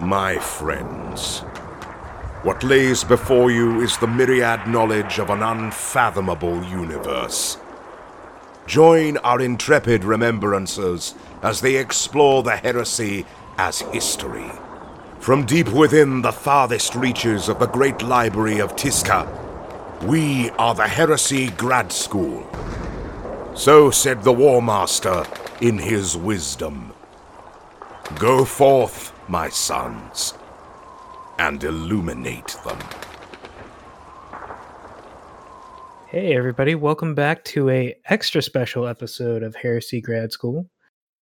My friends, what lays before you is the myriad knowledge of an unfathomable universe. Join our intrepid remembrancers as they explore the heresy as history. From deep within the farthest reaches of the great library of Tizca, we are the Heresy Grad School. So said the War Master in his wisdom. Go forth, my sons, and illuminate them. Hey everybody, welcome back to a extra special episode of Heresy Grad School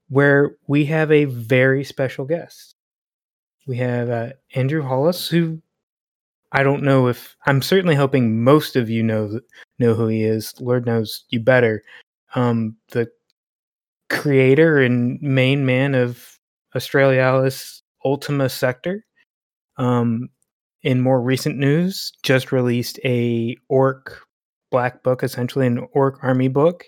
where we have a very special guest. We have uh, Andrew Hollis who I don't know if I'm certainly hoping most of you know know who he is. Lord knows you better. Um, the creator and main man of Australis Ultima Sector. Um, in more recent news, just released a orc black book, essentially an orc army book.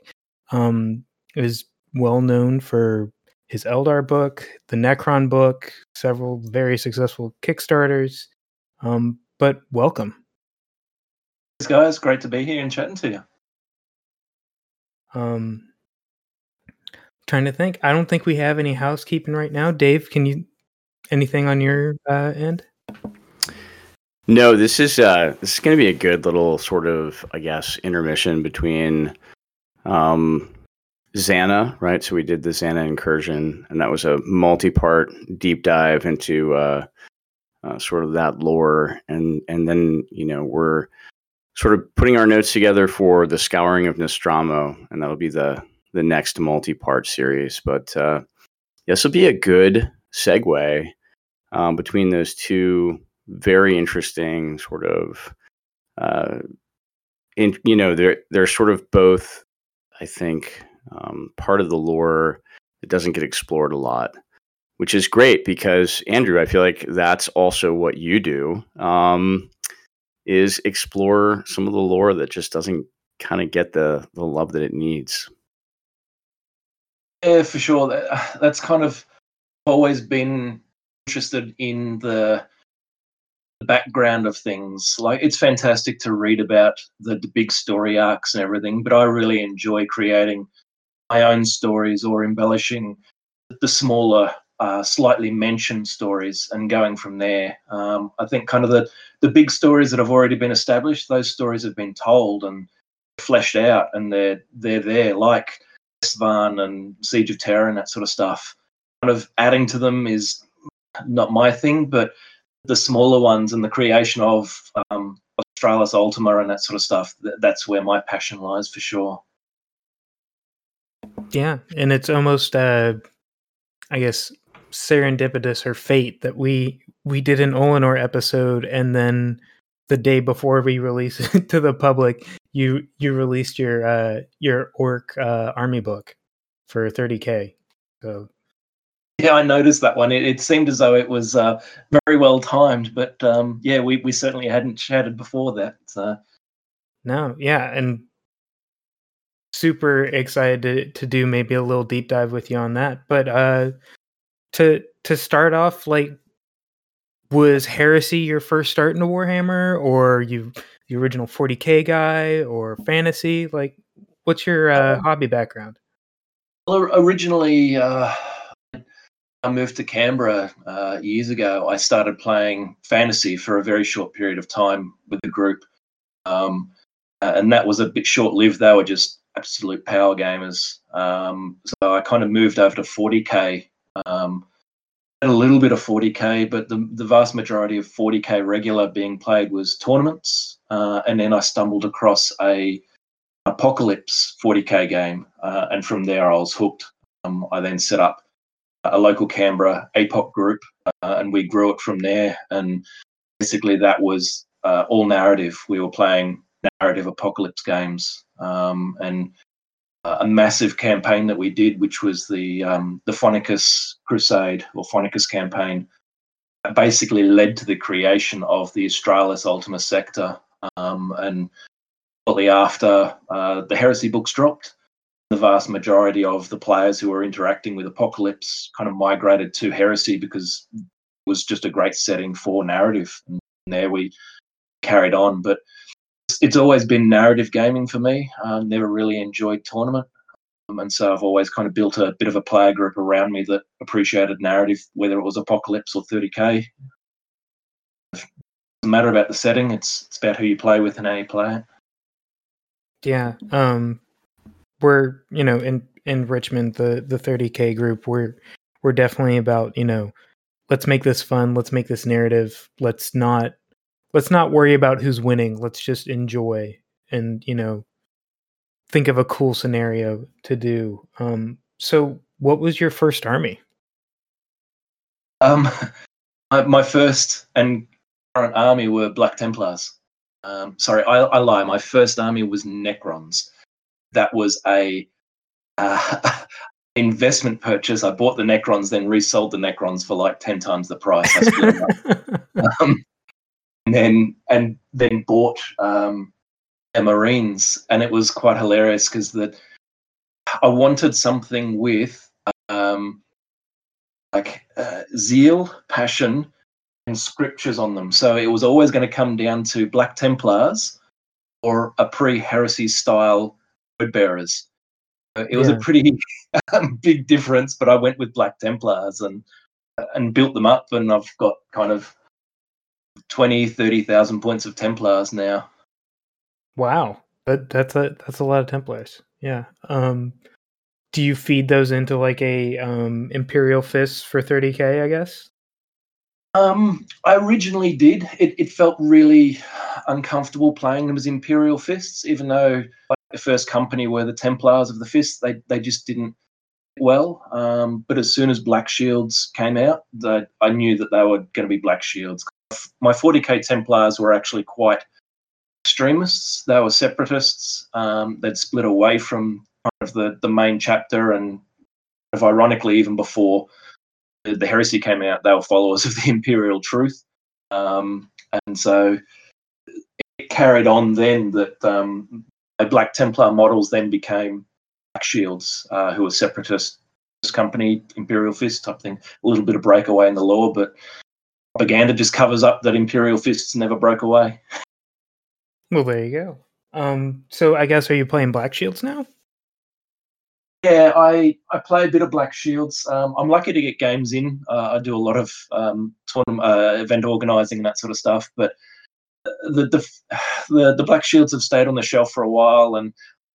Um, is well known for his Eldar book, the Necron book, several very successful Kickstarters. Um, but welcome. Thanks, guys. Great to be here and chatting to you. Um, trying to think. I don't think we have any housekeeping right now. Dave, can you anything on your uh, end? No, this is uh, this is going to be a good little sort of, I guess, intermission between um, Xana, right? So we did the Xana incursion, and that was a multi-part deep dive into uh, uh, sort of that lore, and and then you know we're sort of putting our notes together for the Scouring of Nostramo, and that'll be the the next multi-part series. But uh, this will be a good segue um, between those two very interesting sort of uh, in you know they're they're sort of both I think um, part of the lore that doesn't get explored a lot, which is great because Andrew, I feel like that's also what you do um, is explore some of the lore that just doesn't kind of get the the love that it needs. Yeah, for sure. That's kind of always been interested in the background of things. Like it's fantastic to read about the, the big story arcs and everything, but I really enjoy creating my own stories or embellishing the smaller, uh, slightly mentioned stories and going from there. Um, I think kind of the the big stories that have already been established, those stories have been told and fleshed out, and they're they're there, like Isstvan and Siege of Terra and that sort of stuff. Of adding to them is not my thing, but the smaller ones and the creation of um, Australis Ultima and that sort of stuff, th- that's where my passion lies for sure. Yeah, and it's almost, uh, I guess, serendipitous or fate that we we did an Ullanor episode, and then the day before we release it to the public, you you released your uh, your orc uh, army book for 30k. So yeah, I noticed that one. It, it seemed as though it was uh, very well timed, but um, yeah, we, we certainly hadn't chatted before that. So. No, yeah, and super excited to, to do maybe a little deep dive with you on that. But uh, to to start off, like, was Heresy your first start into Warhammer, or you the original 40k guy, or fantasy? Like, what's your uh, um, hobby background? Well, originally. Uh I moved to Canberra uh, years ago, I started playing fantasy for a very short period of time with the group. Um, and that was a bit short lived. They were just absolute power gamers. Um, so I kind of moved over to 40K. Um, a little bit of 40K, but the, the vast majority of 40K regular being played was tournaments. Uh, and then I stumbled across a Apocalypse 40K game. Uh, and from there, I was hooked. Um, I then set up a local Canberra APOC group, uh, and we grew it from there. And basically, that was uh, all narrative. We were playing narrative apocalypse games, um, and a massive campaign that we did, which was the um, the Phonicus Crusade or Phonicus campaign, basically led to the creation of the Australis Ultima Sector. Um, and shortly after, uh, the Heresy books dropped vast majority of the players who were interacting with Apocalypse kind of migrated to Heresy because it was just a great setting for narrative. And there we carried on, but it's always been narrative gaming for me. I never really enjoyed tournament. Um, and so I've always kind of built a bit of a player group around me that appreciated narrative, whether it was Apocalypse or 30k. It doesn't matter about the setting; it's it's about who you play with and how you play it. Yeah, um, we're you know in in Richmond, the the 30k group, we're we're definitely about you know, let's make this fun, let's make this narrative, let's not let's not worry about who's winning, let's just enjoy and you know think of a cool scenario to do. Um, so, what was your first army? Um, my first and current army were Black Templars. Um, sorry, I, I, lie. My first army was Necrons. That was a uh, investment purchase. I bought the Necrons, then resold the Necrons for like ten times the price. um, and then and then bought um, Marines, and it was quite hilarious because that I wanted something with um, like uh, zeal, passion, and scriptures on them. So it was always going to come down to Black Templars or a pre-heresy style bearers. It was yeah. a pretty um, big difference, but I went with Black Templars and and built them up, and I've got kind of 20, 30,000 points of Templars now. Wow, that that's a that's a lot of Templars. Yeah. Um, do you feed those into like a um, Imperial Fist for 30k? I guess. Um, I originally did. It, it felt really uncomfortable playing them as Imperial Fists, even though the first company were the Templars of the Fist. They they just didn't well. Um, but as soon as Black Shields came out, the, I knew that they were going to be Black Shields. My 40k Templars were actually quite extremists. They were separatists. Um, they'd split away from kind of the, the main chapter, and if ironically, even before the, the heresy came out, they were followers of the imperial truth. Um, and so it carried on then that um, Black Templar models then became Black Shields, uh, who were separatist company, Imperial Fist type thing. A little bit of breakaway in the lore, but propaganda just covers up that Imperial Fists never broke away. Well, there you go. Um, so I guess are you playing Black Shields now? Yeah, I, I play a bit of Black Shields. Um, I'm lucky to get games in. Uh, I do a lot of um, tournament, uh, event organizing and that sort of stuff. But the, the the the Black Shields have stayed on the shelf for a while and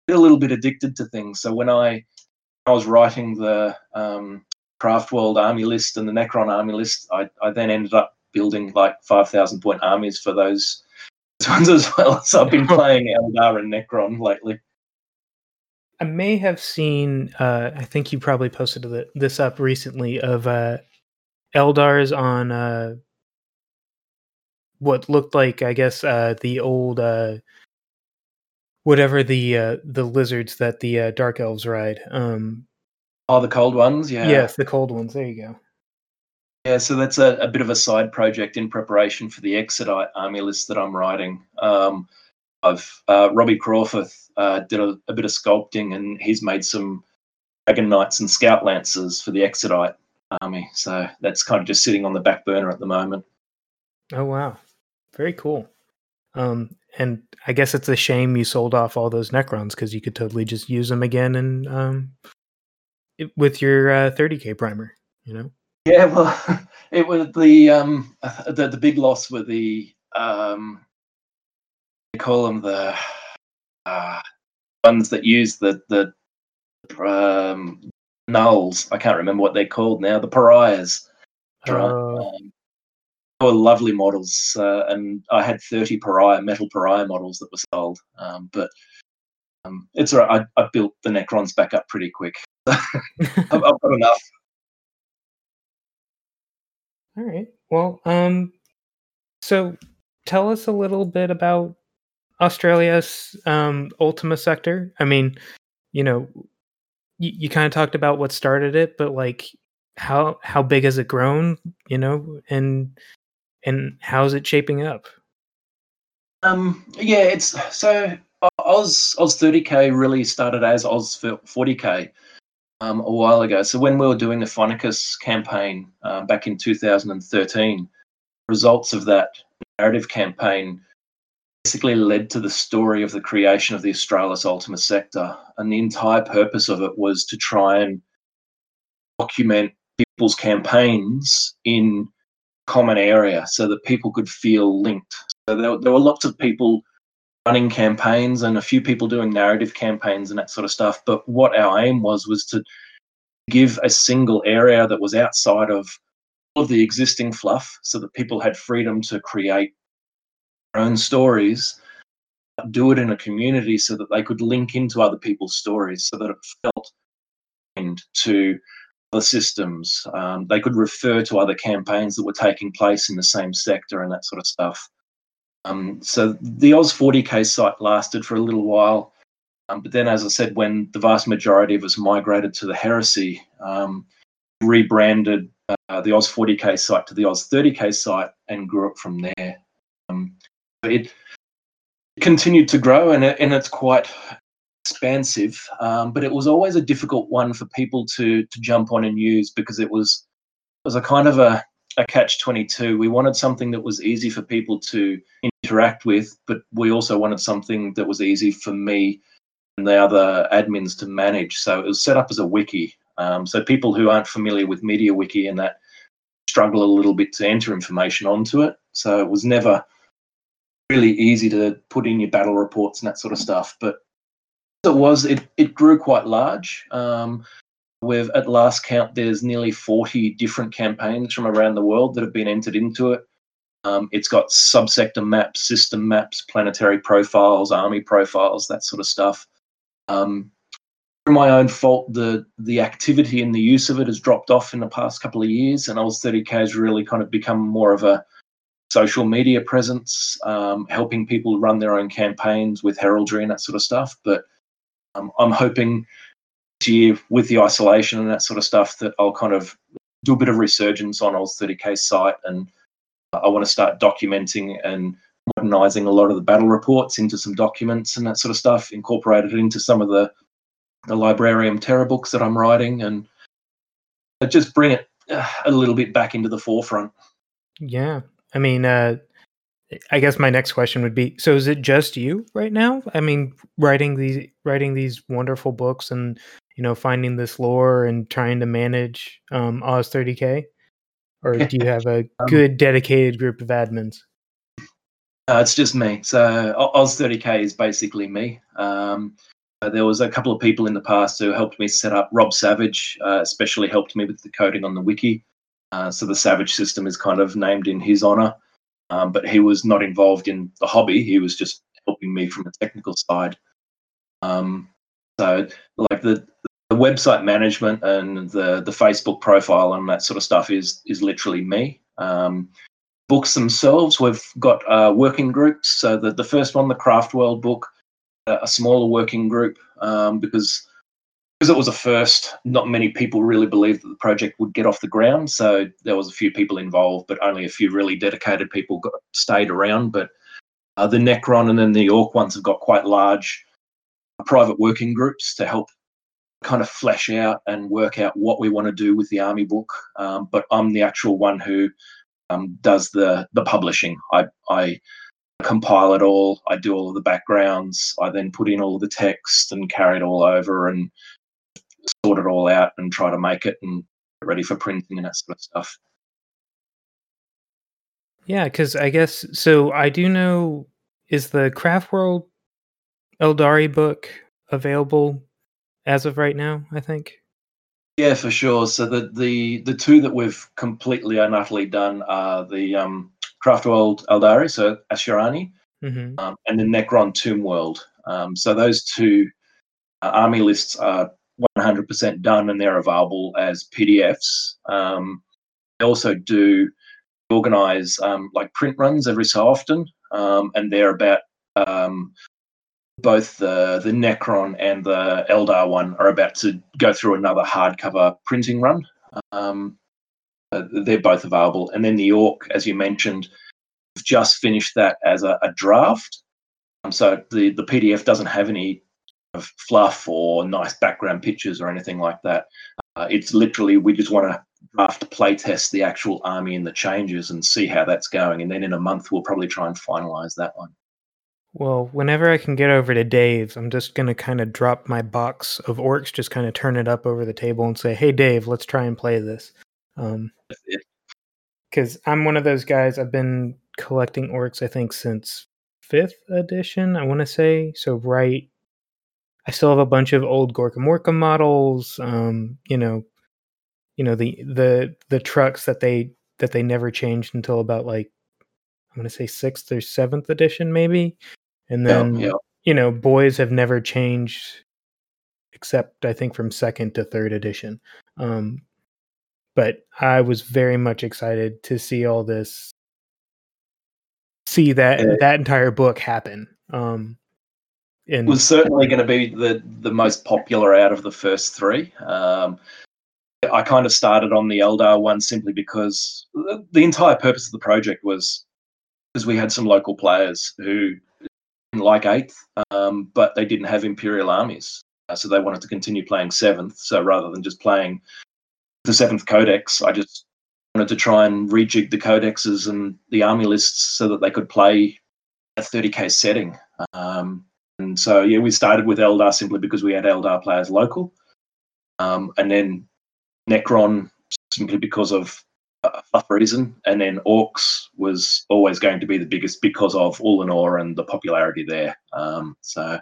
get a little bit addicted to things. So when I I was writing the um, Craft World Army list and the Necron Army list, I, I then ended up building like five thousand point armies for those ones as well. So I've been playing Eldar and Necron lately. I may have seen. Uh, I think you probably posted this up recently of uh, Eldars on uh, what looked like, I guess, uh, the old uh, whatever the uh, the lizards that the uh, dark elves ride. Um, oh, the cold ones, yeah. Yes, the cold ones. There you go. Yeah, so that's a, a, bit of a side project in preparation for the Exodite army list that I'm writing. Um, I've uh, Robbie Crawford uh, did a, a, bit of sculpting, and he's made some Dragon Knights and Scout Lancers for the Exodite army. So that's kind of just sitting on the back burner at the moment. Oh wow, very cool. Um, and I guess it's a shame you sold off all those Necrons because you could totally just use them again and um, it, with your uh, 30k primer. You know. Yeah, well, it was the um the the big loss were the um they call them the uh, ones that use the the um nulls. I can't remember what they're called now. The pariahs. Uh, um, were lovely models, uh, and I had thirty pariah metal pariah models that were sold. Um, but um, it's all right. I, I built the Necrons back up pretty quick. I've, I've got enough. All right. Well, um, so tell us a little bit about Australia's um, Ultima sector. I mean, you know, you, you kind of talked about what started it, but like, how how big has it grown? You know, and and how's it shaping up? Um, yeah, it's so Oz Oz 30k really started as Oz 40k. um, a while ago. So when we were doing the Phonicus campaign uh, back in 2013, results of that narrative campaign basically led to the story of the creation of the Australis Ultima Sector. And the entire purpose of it was to try and document people's campaigns in common area so that people could feel linked. So there, there were lots of people running campaigns and a few people doing narrative campaigns and that sort of stuff. But what our aim was was to give a single area that was outside of all of the existing fluff so that people had freedom to create their own stories do it in a community so that they could link into other people's stories so that it felt to the systems. Um, they could refer to other campaigns that were taking place in the same sector and that sort of stuff. Um, so the Oz 40k site lasted for a little while, um, but then, as I said, when the vast majority of us migrated to the Heresy, um, rebranded uh, the Oz 40k site to the Oz 30k site and grew up from there. Um, it continued to grow, and, it, and it's quite expansive, um, but it was always a difficult one for people to to jump on and use because it was it was a kind of a a catch 22 we wanted something that was easy for people to interact with but we also wanted something that was easy for me and the other admins to manage. So it was set up as a wiki. Um, so people who aren't familiar with MediaWiki and that struggle a little bit to enter information onto it. So it was never really easy to put in your battle reports and that sort of stuff but it was it, it grew quite large um, We've at last count, there's nearly 40 different campaigns from around the world that have been entered into it. Um, it's got subsector maps, system maps, planetary profiles, army profiles, that sort of stuff. Um, through my own fault, the the activity and the use of it has dropped off in the past couple of years, and Oz 30k has really kind of become more of a social media presence, um, helping people run their own campaigns with heraldry and that sort of stuff. But um, I'm hoping this year with the isolation and that sort of stuff that I'll kind of do a bit of resurgence on Oz 30k site and I want to start documenting and modernizing a lot of the battle reports into some documents and that sort of stuff, incorporated into some of the the Librarium Terra books that I'm writing and just bring it uh, a little bit back into the forefront. Yeah. I mean, uh, I guess my next question would be: So, is it just you right now? I mean, writing these writing these wonderful books and you know finding this lore and trying to manage um, Oz 30k, or do you have a um, good dedicated group of admins? Uh, it's just me. So Oz 30k is basically me. Um, uh, there was a couple of people in the past who helped me set up. Rob Savage uh, especially helped me with the coding on the wiki. Uh, so the Savage system is kind of named in his honor. Um, but he was not involved in the hobby. He was just helping me from the technical side. Um, so, like the the website management and the the Facebook profile and that sort of stuff is is literally me. Um, books themselves, we've got uh, working groups. So the the first one, the Craft World book, a smaller working group um, because because it was a first, not many people really believed that the project would get off the ground. So there was a few people involved, but only a few really dedicated people got stayed around. But uh, the Necron and then the Orc ones have got quite large private working groups to help kind of flesh out and work out what we want to do with the army book. Um, but I'm the actual one who um, does the the publishing. I I compile it all. I do all of the backgrounds. I then put in all the text and carry it all over and sort it all out and try to make it and get ready for printing and that sort of stuff. Yeah, because I guess so. I do know is the Craft World Eldari book available as of right now. I think. Yeah, for sure. So the the the two that we've completely and utterly done are the um, Craft World Eldari, so Asuryani, mm-hmm. um, and the Necron Tomb World. Um, so those two uh, army lists are 100% done and they're available as PDFs. Um, they also do organize um, like print runs every so often, um, and they're about um, both the the Necron and the Eldar one are about to go through another hardcover printing run. Um, they're both available, and then the Orc, as you mentioned, just finished that as a, a draft. Um, so the the PDF doesn't have any of fluff or nice background pictures or anything like that. Uh, it's literally we just want to draft playtest the actual army and the changes and see how that's going. And then in a month, we'll probably try and finalize that one. Well, whenever I can get over to Dave's, I'm just going to kind of drop my box of orcs, just kind of turn it up over the table and say, hey, Dave, let's try and play this. Because um, I'm one of those guys, I've been collecting orcs, I think, since fifth edition, I want to say. So, right. I still have a bunch of old Gorka Morka models. Um, you know, you know the the the trucks that they that they never changed until about like I'm gonna say sixth or seventh edition, maybe. And then yeah, yeah. you know, boys have never changed except I think from second to third edition. Um, but I was very much excited to see all this, see that yeah. that entire book happen. Um, it was certainly going to be the the most popular out of the first three. Um, I kind of started on the Eldar one simply because the entire purpose of the project was because we had some local players who didn't like eighth, um, but they didn't have imperial armies, uh, so they wanted to continue playing seventh. So rather than just playing the seventh codex, I just wanted to try and rejig the codexes and the army lists so that they could play a 30k setting. Um, and so yeah, we started with Eldar simply because we had Eldar players local, um, and then Necron simply because of a fluff reason, and then Orcs was always going to be the biggest because of Ullanor and the popularity there. Um, so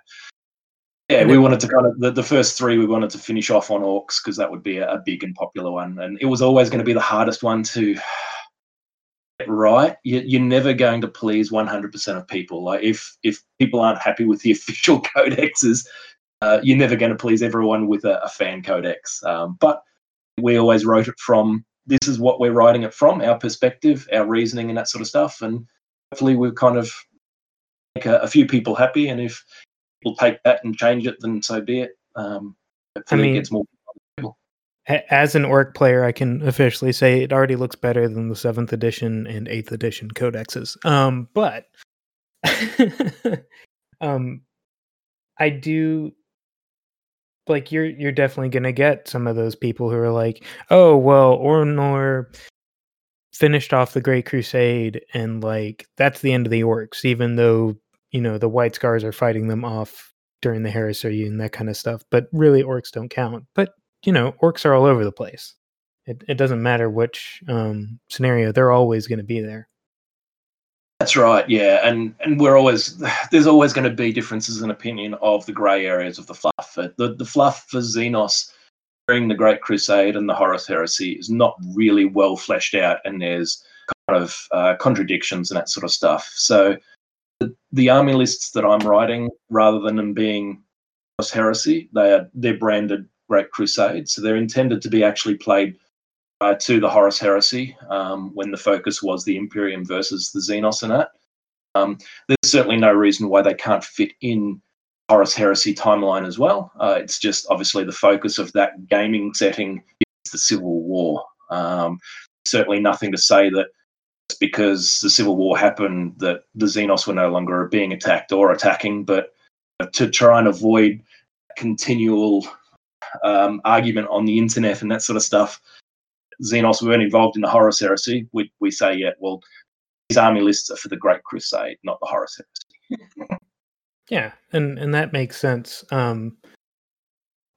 yeah, we wanted to kind of the, the first three we wanted to finish off on Orcs because that would be a, a, big and popular one, and it was always going to be the hardest one to right. You, you're never going to please 100% of people. Like if if people aren't happy with the official codexes, uh, you're never going to please everyone with a, a fan codex. Um, but we always wrote it from this is what we're writing it from, our perspective, our reasoning, and that sort of stuff. And hopefully, we've kind of make a, a few people happy. And if people take that and change it, then so be it. Um, hopefully, I mean, it gets more. As an orc player, I can officially say it already looks better than the seventh edition and eighth edition codexes. Um, but um, I do like you're you're definitely gonna get some of those people who are like, oh well, Ullanor finished off the Great Crusade and like that's the end of the orcs, even though you know the White Scars are fighting them off during the heresy and that kind of stuff. But really, orcs don't count. But you know, orcs are all over the place. It it doesn't matter which um, scenario; they're always going to be there. That's right, yeah, and and we're always there's always going to be differences in opinion of the grey areas of the fluff. The the fluff for Xenos during the Great Crusade and the Horus Heresy is not really well fleshed out, and there's kind of uh, contradictions and that sort of stuff. So the, the army lists that I'm writing, rather than them being Horus Heresy, they are they're branded Great Crusade, so they're intended to be actually played uh, to the Horus Heresy um, when the focus was the Imperium versus the Xenos in that. Um, there's certainly no reason why they can't fit in Horus Heresy timeline as well. Uh, it's just obviously the focus of that gaming setting is the Civil War. Um, certainly nothing to say that because the Civil War happened that the Xenos were no longer being attacked or attacking, but to try and avoid continual um, argument on the internet and that sort of stuff, Xenos weren't involved in the Horus Heresy, we, we say, yeah, well, these army lists are for the Great Crusade, not the Horus Heresy. yeah, and, and that makes sense. Um,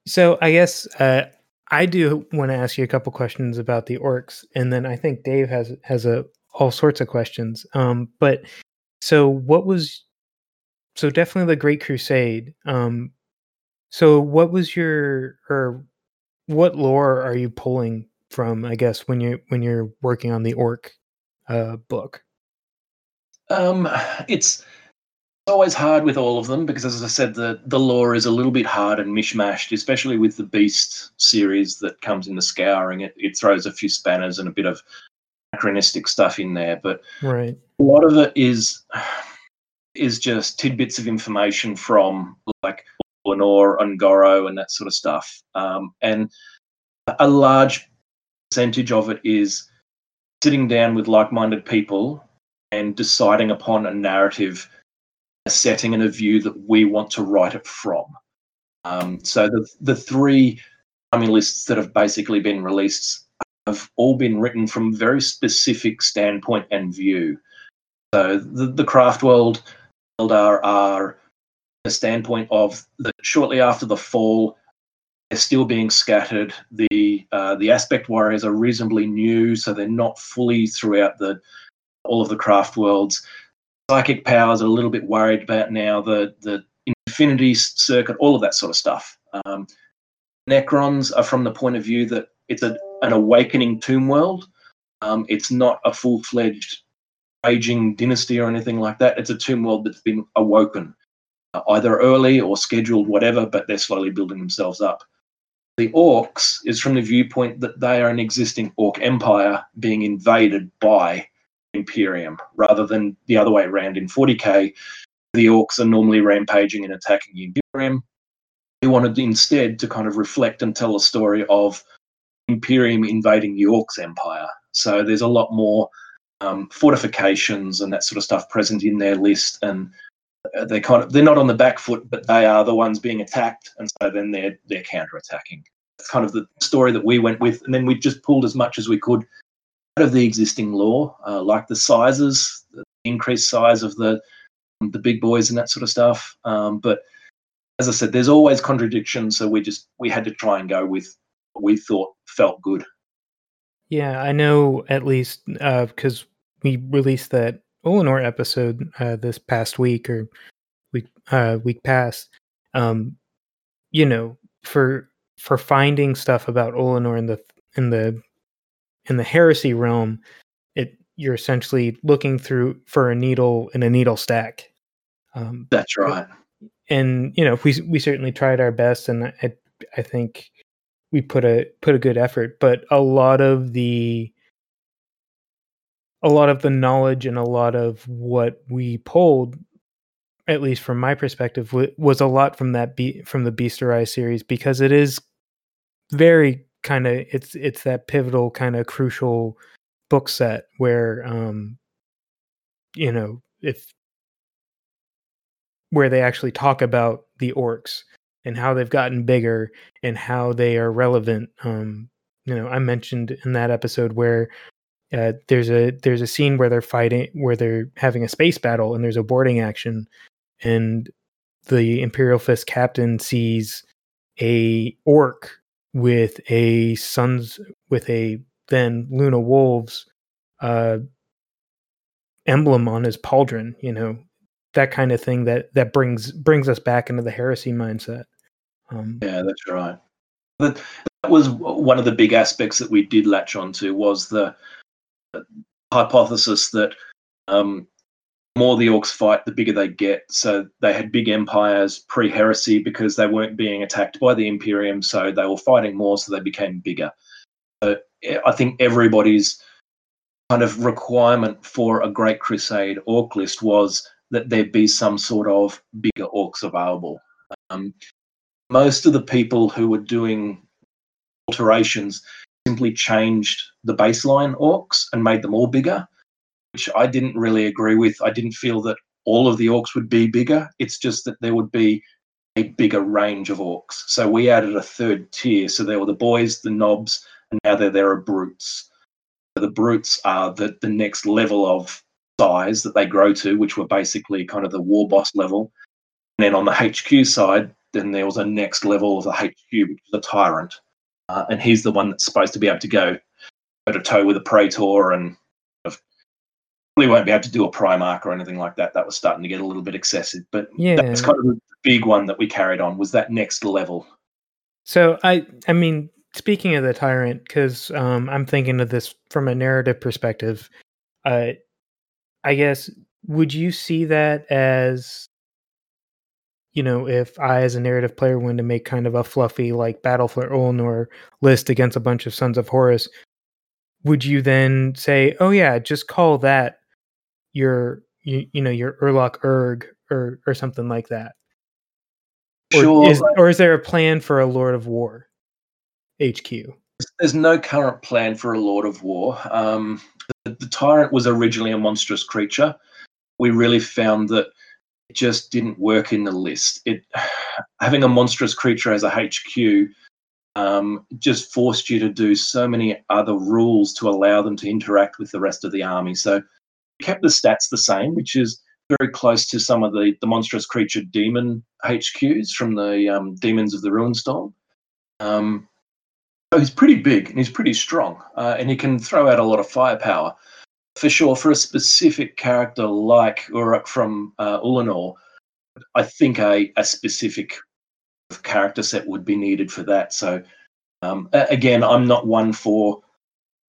so I guess uh, I do want to ask you a couple questions about the orcs, and then I think Dave has has a all sorts of questions. Um, but so what was so definitely the Great Crusade. Um, so what was your or what lore are you pulling from i guess when you're when you're working on the orc uh, book? Um it's always hard with all of them because as i said the the lore is a little bit hard and mishmashed especially with the beast series that comes in the scouring. It, it throws a few spanners and a bit of anachronistic stuff in there but right. a lot of it is is just tidbits of information from like Ullanor and Goro and that sort of stuff um, and a large percentage of it is sitting down with like-minded people and deciding upon a narrative, a setting, and a view that we want to write it from. Um, so the the three army lists that have basically been released have all been written from very specific standpoint and view. So the, the craft world are, are the standpoint of that shortly after the fall, they're still being scattered. The uh, the aspect warriors are reasonably new, so they're not fully throughout the all of the craft worlds. Psychic powers are a little bit worried about now. The the infinity circuit, all of that sort of stuff. Um, Necrons are from the point of view that it's a, an awakening tomb world. Um, it's not a full fledged aging dynasty or anything like that. It's a tomb world that's been awoken, either early or scheduled, whatever, but they're slowly building themselves up. The orcs is from the viewpoint that they are an existing orc empire being invaded by Imperium, rather than the other way around in 40k. The orcs are normally rampaging and attacking Imperium. They wanted instead to kind of reflect and tell a story of Imperium invading the orcs empire. So there's a lot more um, fortifications and that sort of stuff present in their list, and they kind of they're not on the back foot, but they are the ones being attacked, and so then they're they're counter-attacking. That's kind of the story that we went with, and then we just pulled as much as we could out of the existing lore, uh, like the sizes, the increased size of the the big boys and that sort of stuff. Um, but as I said, there's always contradictions, so we just we had to try and go with what we thought felt good. Yeah, I know at least because uh, we released that Ullanor episode uh, this past week or week uh, week past. Um, you know, for for finding stuff about Ullanor in the in the in the heresy realm, it you're essentially looking through for a needle in a needle stack. Um, That's right. And you know, we we certainly tried our best, and I I think we put a put a good effort. But a lot of the a lot of the knowledge and a lot of what we pulled at least from my perspective was a lot from that be- from the Beast Arises series because it is very kind of it's it's that pivotal kind of crucial book set where um you know if where they actually talk about the orcs and how they've gotten bigger and how they are relevant um you know i mentioned in that episode where uh, there's a there's a scene where they're fighting where they're having a space battle and there's a boarding action. And the imperial fist captain sees a orc with a sons with a then luna wolves uh emblem on his pauldron you know that kind of thing that that brings brings us back into the heresy mindset. Um, yeah that's right. That, that was one of the big aspects that we did latch onto was the hypothesis that um, the more the orcs fight, the bigger they get. So they had big empires pre heresy because they weren't being attacked by the Imperium, so they were fighting more, so they became bigger. So I think everybody's kind of requirement for a Great Crusade orc list was that there be some sort of bigger orcs available. Um, most of the people who were doing alterations simply changed the baseline orcs and made them all bigger, which I didn't really agree with. I didn't feel that all of the orcs would be bigger. It's just that there would be a bigger range of orcs. So we added a third tier. So there were the boys, the nobs, and now there, there are brutes. The brutes are the, the next level of size that they grow to, which were basically kind of the war boss level. And then on the HQ side, then there was a next level of the HQ, which is a tyrant uh, and he's the one that's supposed to be able to go toe to toe with a Praetor and probably won't be able to do a Primarch or anything like that. That was starting to get a little bit excessive, but yeah. that's kind of the big one that we carried on was that next level. So I, I mean, speaking of the tyrant, because um, I'm thinking of this from a narrative perspective. Uh, I guess would you see that as you know, if I, as a narrative player, wanted to make kind of a fluffy like Battle for Ullanor list against a bunch of Sons of Horus, would you then say, "Oh yeah, just call that your you, you know your Urlakk Urg or or something like that"? Or sure. Is, or is there a plan for a Lord of War HQ? There's no current plan for a Lord of War. Um, the, the tyrant was originally a monstrous creature. We really found that just didn't work in the list. It having a monstrous creature as a HQ um, just forced you to do so many other rules to allow them to interact with the rest of the army. So kept the stats the same, which is very close to some of the, the monstrous creature demon HQs from the um, Demons of the Ruinstorm. Um, so he's pretty big and he's pretty strong, uh, and he can throw out a lot of firepower. For sure, for a specific character like Uruk from uh, Ullanor, I think a, a specific character set would be needed for that. So, um, again, I'm not one for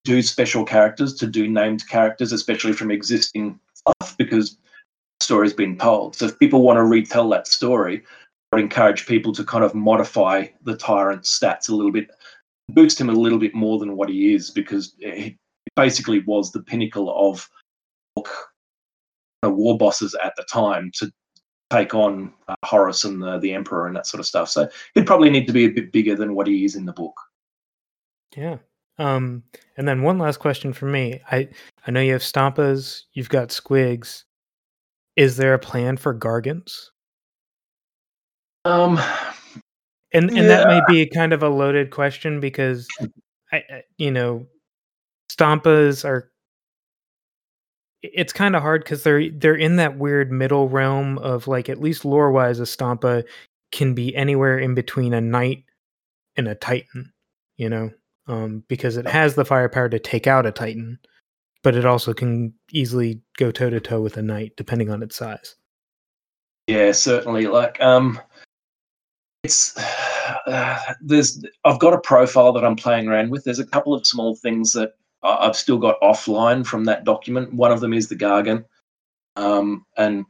do special characters to do named characters, especially from existing stuff, because the story's been told. So, if people want to retell that story, I would encourage people to kind of modify the tyrant stats a little bit, boost him a little bit more than what he is, because he basically was the pinnacle of war bosses at the time to take on uh, Horus and the, the Emperor and that sort of stuff. So he'd probably need to be a bit bigger than what he is in the book. Yeah. Um, and then one last question for me. I I know you have Stompas, you've got Squigs. Is there a plan for Gargants? Um, and and yeah. that may be kind of a loaded question because I, I you know, Stompas are it's kind of hard because they're they're in that weird middle realm of like at least lore wise a stompa can be anywhere in between a knight and a titan you know? Um, because it has the firepower to take out a titan but it also can easily go toe to toe with a knight depending on its size. Yeah certainly like um it's uh, there's i've got a profile that i'm playing around with. There's a couple of small things that I've still got offline from that document. One of them is the Gargant. Um, and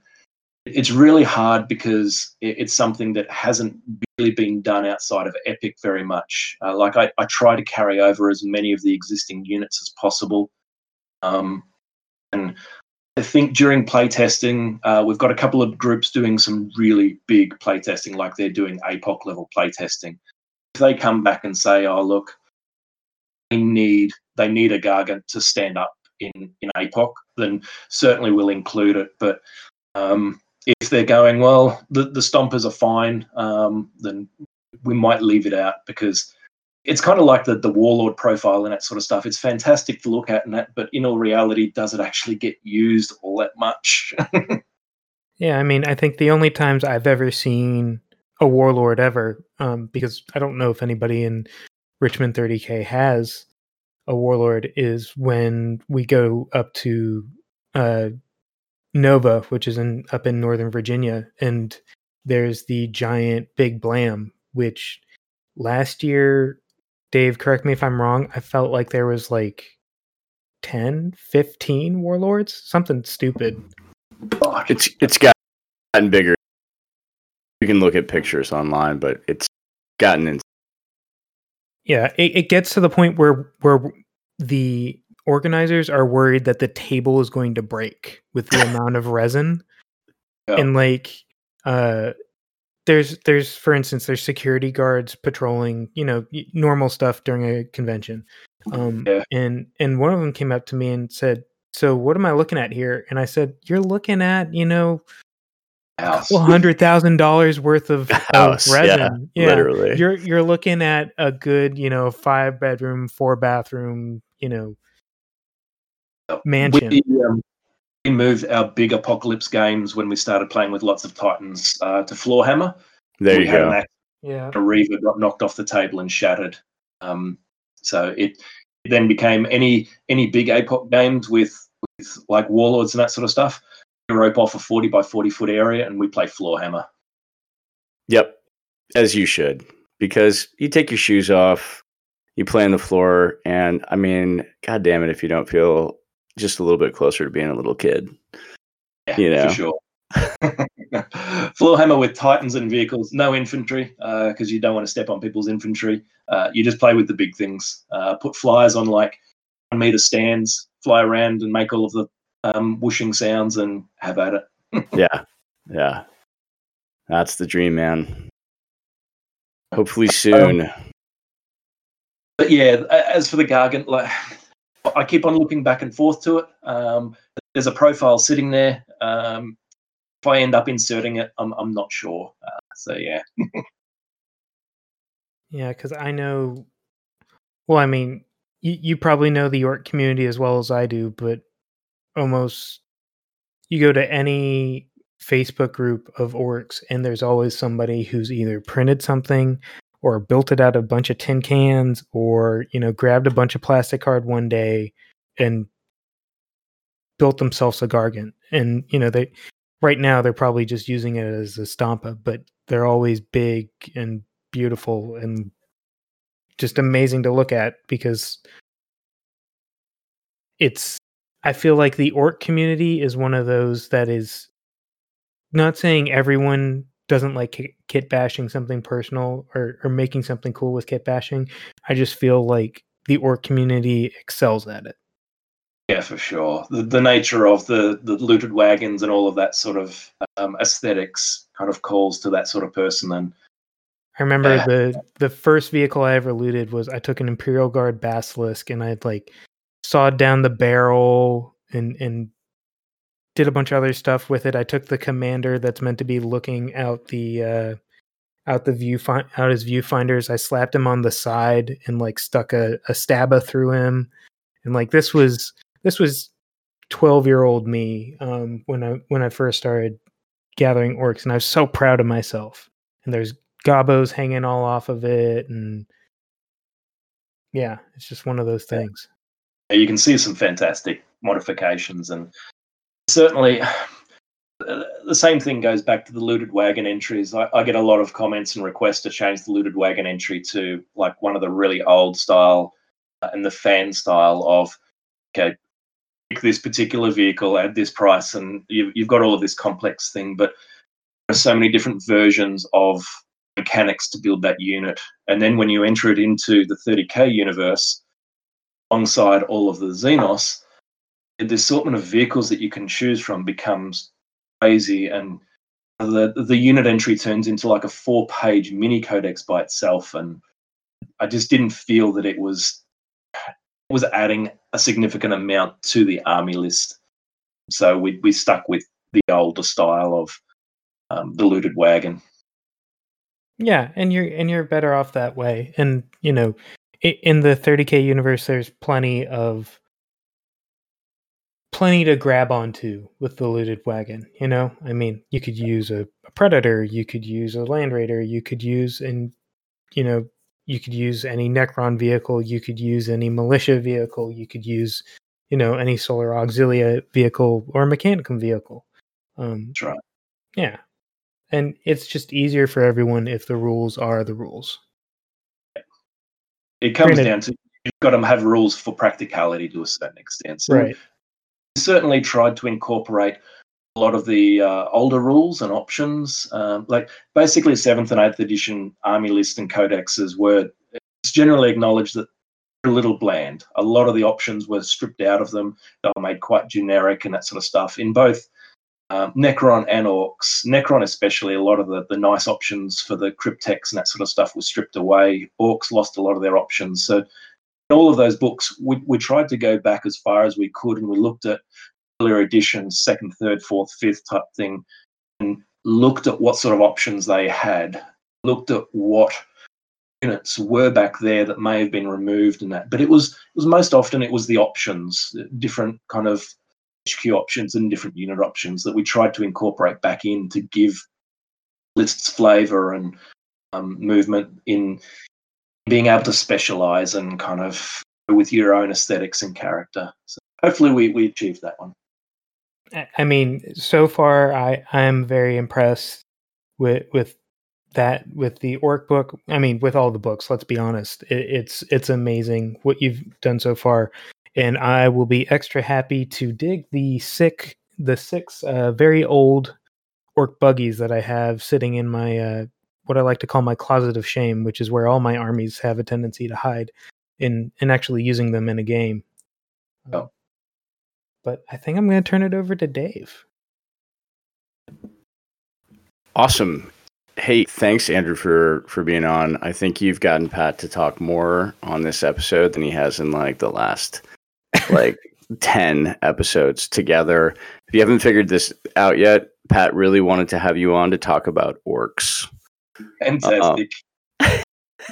it's really hard because it's something that hasn't really been done outside of Epic very much. Uh, like I, I, try to carry over as many of the existing units as possible. Um, and I think during playtesting, uh, we've got a couple of groups doing some really big playtesting, like they're doing APOC level playtesting. If they come back and say, "Oh, look, they need they need a Gargant to stand up in in APOC, then certainly we'll include it. But um, if they're going well, the the Stompas are fine, um, then we might leave it out because it's kind of like the the warlord profile and that sort of stuff. It's fantastic to look at and that, but in all reality, does it actually get used all that much? yeah, I mean, I think the only times I've ever seen a warlord ever, um, because I don't know if anybody in Richmond 30K has a warlord is when we go up to uh, Nova, which is in up in Northern Virginia, and there's the giant Big Blam, which last year, Dave, correct me if I'm wrong, I felt like there was like 10, 15 warlords, something stupid. It's it's gotten bigger. You can look at pictures online, but it's gotten yeah, it, it gets to the point where where the organizers are worried that the table is going to break with the amount of resin. Yeah. And like uh there's there's for instance there's security guards patrolling, you know, normal stuff during a convention. Um yeah. and and one of them came up to me and said, "So what am I looking at here?" And I said, "You're looking at, you know, house. Well, hundred thousand dollars worth of, house, of resin. Yeah, yeah, literally. You're you're looking at a good, you know, five bedroom, four bathroom, you know, mansion. We, um, we moved our big apocalypse games when we started playing with lots of titans uh, to Floorhammer. There we you go. yeah, a Reaver got knocked off the table and shattered. Um, so it, it then became any any big APOC games with with like warlords and that sort of stuff rope off a 40 by 40 foot area and we play floor hammer. Yep. As you should. Because you take your shoes off, you play on the floor, and I mean, god damn it if you don't feel just a little bit closer to being a little kid. Yeah, you know? for sure. floor hammer with titans and vehicles, no infantry, because uh, you don't want to step on people's infantry. Uh, you just play with the big things. Uh, put flyers on like one meter stands, fly around and make all of the um, whooshing sounds and have at it. yeah, yeah, that's the dream, man. Hopefully soon. Um, but yeah, as for the Gargant, like I keep on looking back and forth to it. Um, there's a profile sitting there. Um, if I end up inserting it, I'm I'm not sure. Uh, so yeah. yeah, because I know. Well, I mean, you you probably know the orc community as well as I do, but almost you go to any Facebook group of orcs, and there's always somebody who's either printed something or built it out of a bunch of tin cans or you know grabbed a bunch of plastic card one day and built themselves a gargant and you know they right now they're probably just using it as a stompa but they're always big and beautiful and just amazing to look at because it's i feel like the orc community is one of those that is not saying everyone doesn't like kit bashing something personal or, or making something cool with kit bashing i just feel like the orc community excels at it yeah, for sure. The, the nature of the, the looted wagons and all of that sort of um, aesthetics kind of calls to that sort of person. And I remember yeah. the the first vehicle I ever looted was I took an Imperial Guard Basilisk and I'd like sawed down the barrel and and did a bunch of other stuff with it. I took the commander that's meant to be looking out the uh, out the view fi- out his viewfinders. I slapped him on the side and like stuck a, a stabba through him. And like this was this was 12 year old me um, when I when I first started gathering orcs, and I was so proud of myself. And there's gobos hanging all off of it, and yeah, it's just one of those things. You can see some fantastic modifications, and certainly the same thing goes back to the looted wagon entries. I, I, get a lot of comments and requests to change the looted wagon entry to like one of the really old style uh, and the fan style of okay, this particular vehicle at this price, and you've, you've got all of this complex thing, but there are so many different versions of mechanics to build that unit. And then when you enter it into the 30k universe, alongside all of the Xenos, the assortment of vehicles that you can choose from becomes crazy, and the the unit entry turns into like a four page mini codex by itself. And I just didn't feel that it was was adding a significant amount to the army list. So we we stuck with the older style of um, the looted wagon. Yeah, and you're and you're better off that way. And you know, in the 30k universe, there's plenty of plenty to grab onto with the looted wagon. You know, I mean, you could use a, a predator, you could use a land raider, you could use and you know you could use any Necron vehicle, you could use any militia vehicle, you could use, you know, any solar auxilia vehicle or mechanicum vehicle. Um, right. Yeah. And it's just easier for everyone if the rules are the rules. It comes Granted, down to you've got to have rules for practicality to a certain extent. So right. certainly tried to incorporate a lot of the uh, older rules and options. Um, like basically, seventh and eighth edition army list and codexes were it's generally acknowledged that a little bland. A lot of the options were stripped out of them. They were made quite generic and that sort of stuff in both um, Necron and Orcs. Necron, especially, a lot of the, the nice options for the Cryptek and that sort of stuff was stripped away. Orcs lost a lot of their options. So, all of those books, we, we tried to go back as far as we could and we looked at earlier editions, second, third, fourth, fifth type thing, and looked at what sort of options they had, looked at what units were back there that may have been removed and that. But it was it was most often it was the options, different kind of HQ options and different unit options that we tried to incorporate back in to give lists flavor and um, movement in being able to specialize and kind of with your own aesthetics and character. So hopefully we, we achieved that one. I mean, so far I I am very impressed with with that with the orc book. I mean, with all the books. Let's be honest, it, it's it's amazing what you've done so far, and I will be extra happy to dig the sick the six uh, very old orc buggies that I have sitting in my uh, what I like to call my closet of shame, which is where all my armies have a tendency to hide, in in actually using them in a game. Oh but I think I'm going to turn it over to Dave. Awesome. Hey, thanks Andrew for for being on. I think you've gotten Pat to talk more on this episode than he has in like the last like 10 episodes together. If you haven't figured this out yet, Pat really wanted to have you on to talk about orcs. Fantastic. I,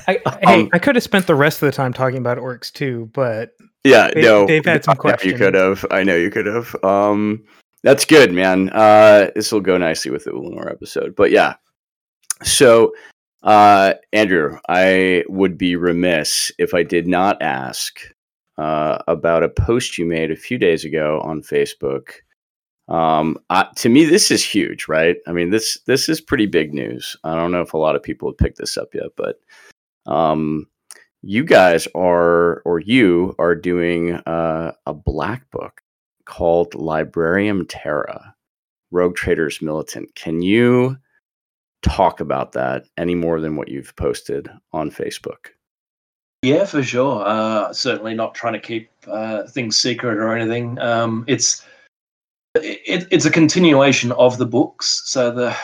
hey, I could have spent the rest of the time talking about orcs too, but Yeah, Dave- no, Dave had some I know You could have. I know you could have. Um, that's good, man. Uh, this will go nicely with the Ullanor episode. But yeah, so uh, Andrew, I would be remiss if I did not ask uh, about a post you made a few days ago on Facebook. Um, uh, to me, this is huge, right? I mean this this is pretty big news. I don't know if a lot of people have picked this up yet, but um, you guys are or you are doing uh, a black book called librarium terra rogue traders militant can you talk about that any more than what you've posted on facebook Yeah, for sure. Uh, certainly not trying to keep uh, things secret or anything. Um, it's it, it's a continuation of the books. So the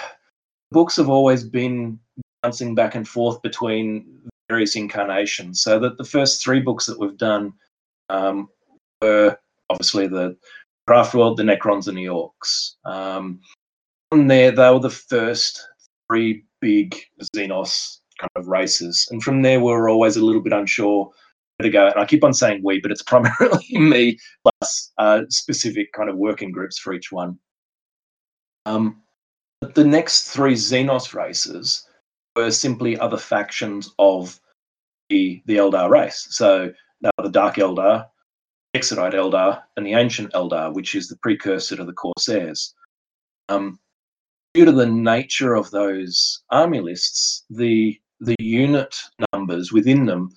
books have always been bouncing back and forth between various incarnations. So that the first three books that we've done um, were obviously the Craft World, the Necrons, and the Orcs. Um, from there, they were the first three big Xenos kind of races. And from there, we were always a little bit unsure where to go. And I keep on saying we, but it's primarily me plus uh, specific kind of working groups for each one. Um, but the next three Xenos races were simply other factions of the, the Eldar race. So now the Dark Eldar, Exodite Eldar, and the Ancient Eldar, which is the precursor to the Corsairs. Um, due to the nature of those army lists, the the unit numbers within them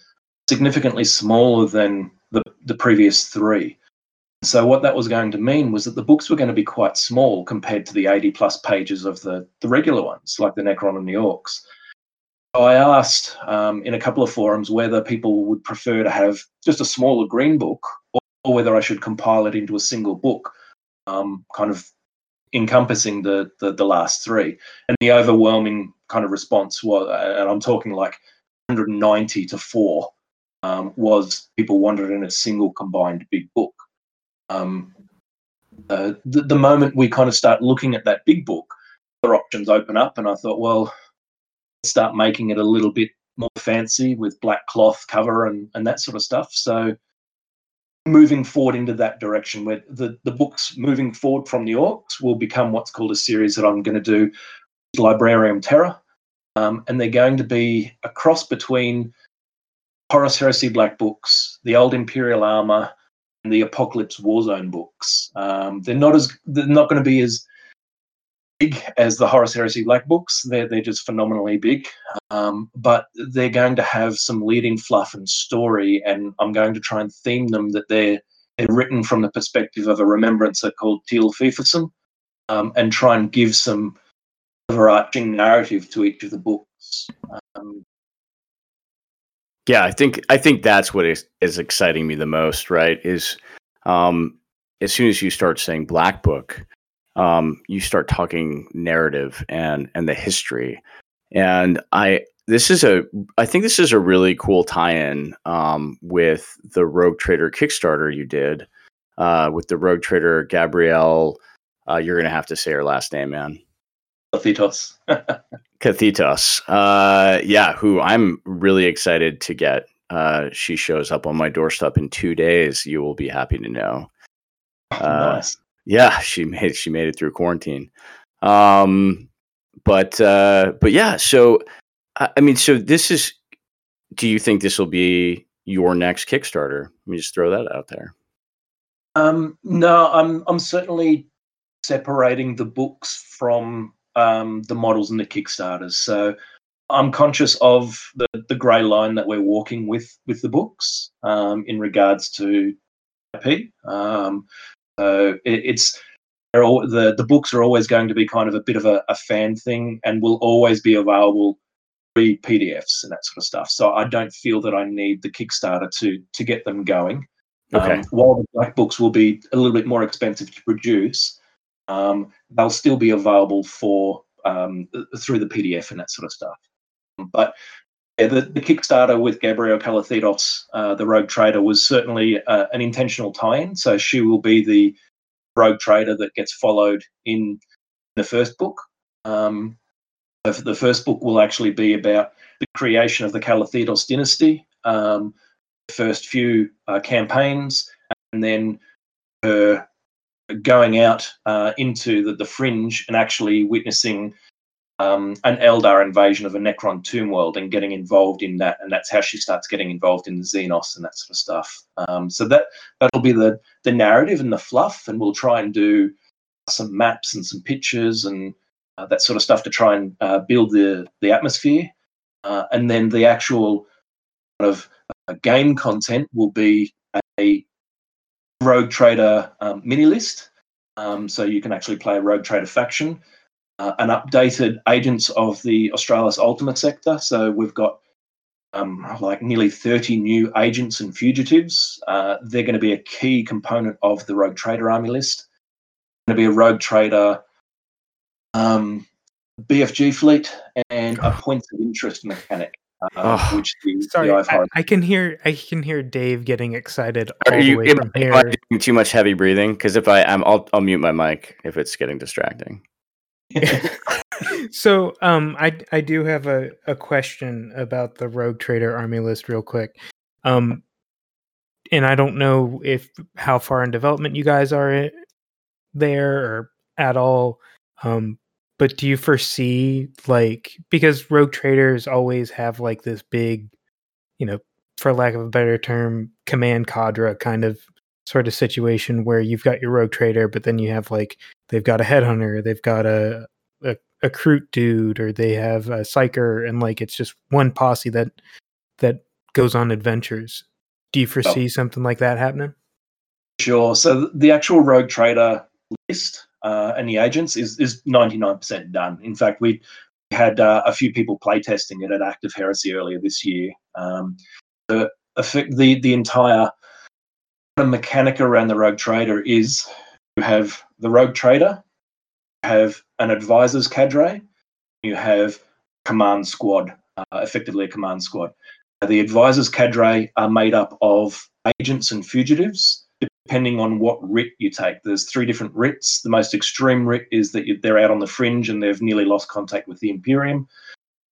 significantly smaller than the, the previous three. So what that was going to mean was that the books were going to be quite small compared to the 80 plus pages of the, the regular ones, like the Necron and the Orcs. I asked um, in a couple of forums whether people would prefer to have just a smaller green book or, or whether I should compile it into a single book, um, kind of encompassing the, the the last three. And the overwhelming kind of response was, and I'm talking like 190 to four, um, was people wanted in a single combined big book. Um, uh, the, the moment we kind of start looking at that big book, other options open up, and I thought, well, start making it a little bit more fancy with black cloth cover and and that sort of stuff. So moving forward into that direction where the, the books moving forward from the orcs will become what's called a series that I'm going to do Librarium Terra. Um, and they're going to be a cross between Horus Heresy Black books, the Old Imperial Armor, and the Apocalypse Warzone books. Um, they're not as they're not going to be as big as the Horus Heresy Black books. They're they're just phenomenally big. Um, but they're going to have some leading fluff and story, and I'm going to try and theme them that they're they're written from the perspective of a remembrancer called Teal Feverson, um, and try and give some overarching narrative to each of the books. Um, Yeah, I think I think that's what is, is exciting me the most, right? Is um, as soon as you start saying Black Book, um, you start talking narrative and and the history, and I this is a I think this is a really cool tie-in um, with the Rogue Trader Kickstarter you did uh, with the Rogue Trader Gabrielle. Uh, you're gonna have to say her last name, man. Thetos. Cathitos. Uh, yeah, who I'm really excited to get. Uh, she shows up on my doorstep in two days. You will be happy to know. Uh, nice. Yeah, she made she made it through quarantine. Um, but uh, but yeah, so I, I mean, so this is. Do you think this will be your next Kickstarter? Let me just throw that out there. Um, no, I'm I'm certainly separating the books from um, the models and the kickstarters. So I'm conscious of the the grey line that we're walking with with the books um, in regards to IP. Um, so it, it's they're all, the the books are always going to be kind of a bit of a, a fan thing, and will always be available free PDFs and that sort of stuff. So I don't feel that I need the Kickstarter to to get them going. Okay. Um, while the black books will be a little bit more expensive to produce, um, they'll still be available for um, through the PDF and that sort of stuff. But yeah, the, the Kickstarter with Gabrielle Calathitos, uh, the Rogue Trader, was certainly uh, an intentional tie-in. So she will be the Rogue Trader that gets followed in the first book. Um, the first book will actually be about the creation of the Calathidos dynasty, um, the first few uh, campaigns, and then her going out uh, into the, the fringe and actually witnessing um, an Eldar invasion of a Necron tomb world and getting involved in that, and that's how she starts getting involved in the Xenos and that sort of stuff. Um, so that that'll be the the narrative and the fluff, and we'll try and do some maps and some pictures and uh, that sort of stuff to try and uh, build the the atmosphere, uh, and then the actual kind of uh, game content will be a Rogue Trader um, mini list. Um, so you can actually play a Rogue Trader faction uh, an updated agents of the Australis Ultima sector. So we've got um, like nearly 30 new agents and fugitives. Uh, they're going to be a key component of the Rogue Trader army list. Going to be a Rogue Trader um, BFG fleet and a points of interest mechanic. Uh, oh, which the, sorry, the I, I, can hear I can hear Dave getting excited all Are you, the way from here. doing too much heavy breathing? Because if I am, I'll I'll mute my mic if it's getting distracting. so um I I do have a, a question about the Rogue Trader army list real quick. Um and I don't know if how far in development you guys are there or at all. Um but do you foresee like because rogue traders always have like this big, you know, for lack of a better term, command cadre kind of sort of situation where you've got your rogue trader, but then you have like they've got a headhunter, they've got a a, a recruit dude, or they have a psyker, and like it's just one posse that that goes on adventures. Do you oh. foresee oh. something like that happening? Sure. So the actual rogue trader list uh, and the agents is is ninety nine percent done. In fact, we had uh, a few people playtesting it at Act of Heresy earlier this year. Um, the the the entire mechanic around the rogue trader is you have the rogue trader, you have an advisor's cadre, you have command squad, uh, effectively a command squad. The advisors cadre are made up of agents and fugitives, depending on what writ you take. There's three different writs. The most extreme writ is that they're out on the fringe and they've nearly lost contact with the Imperium.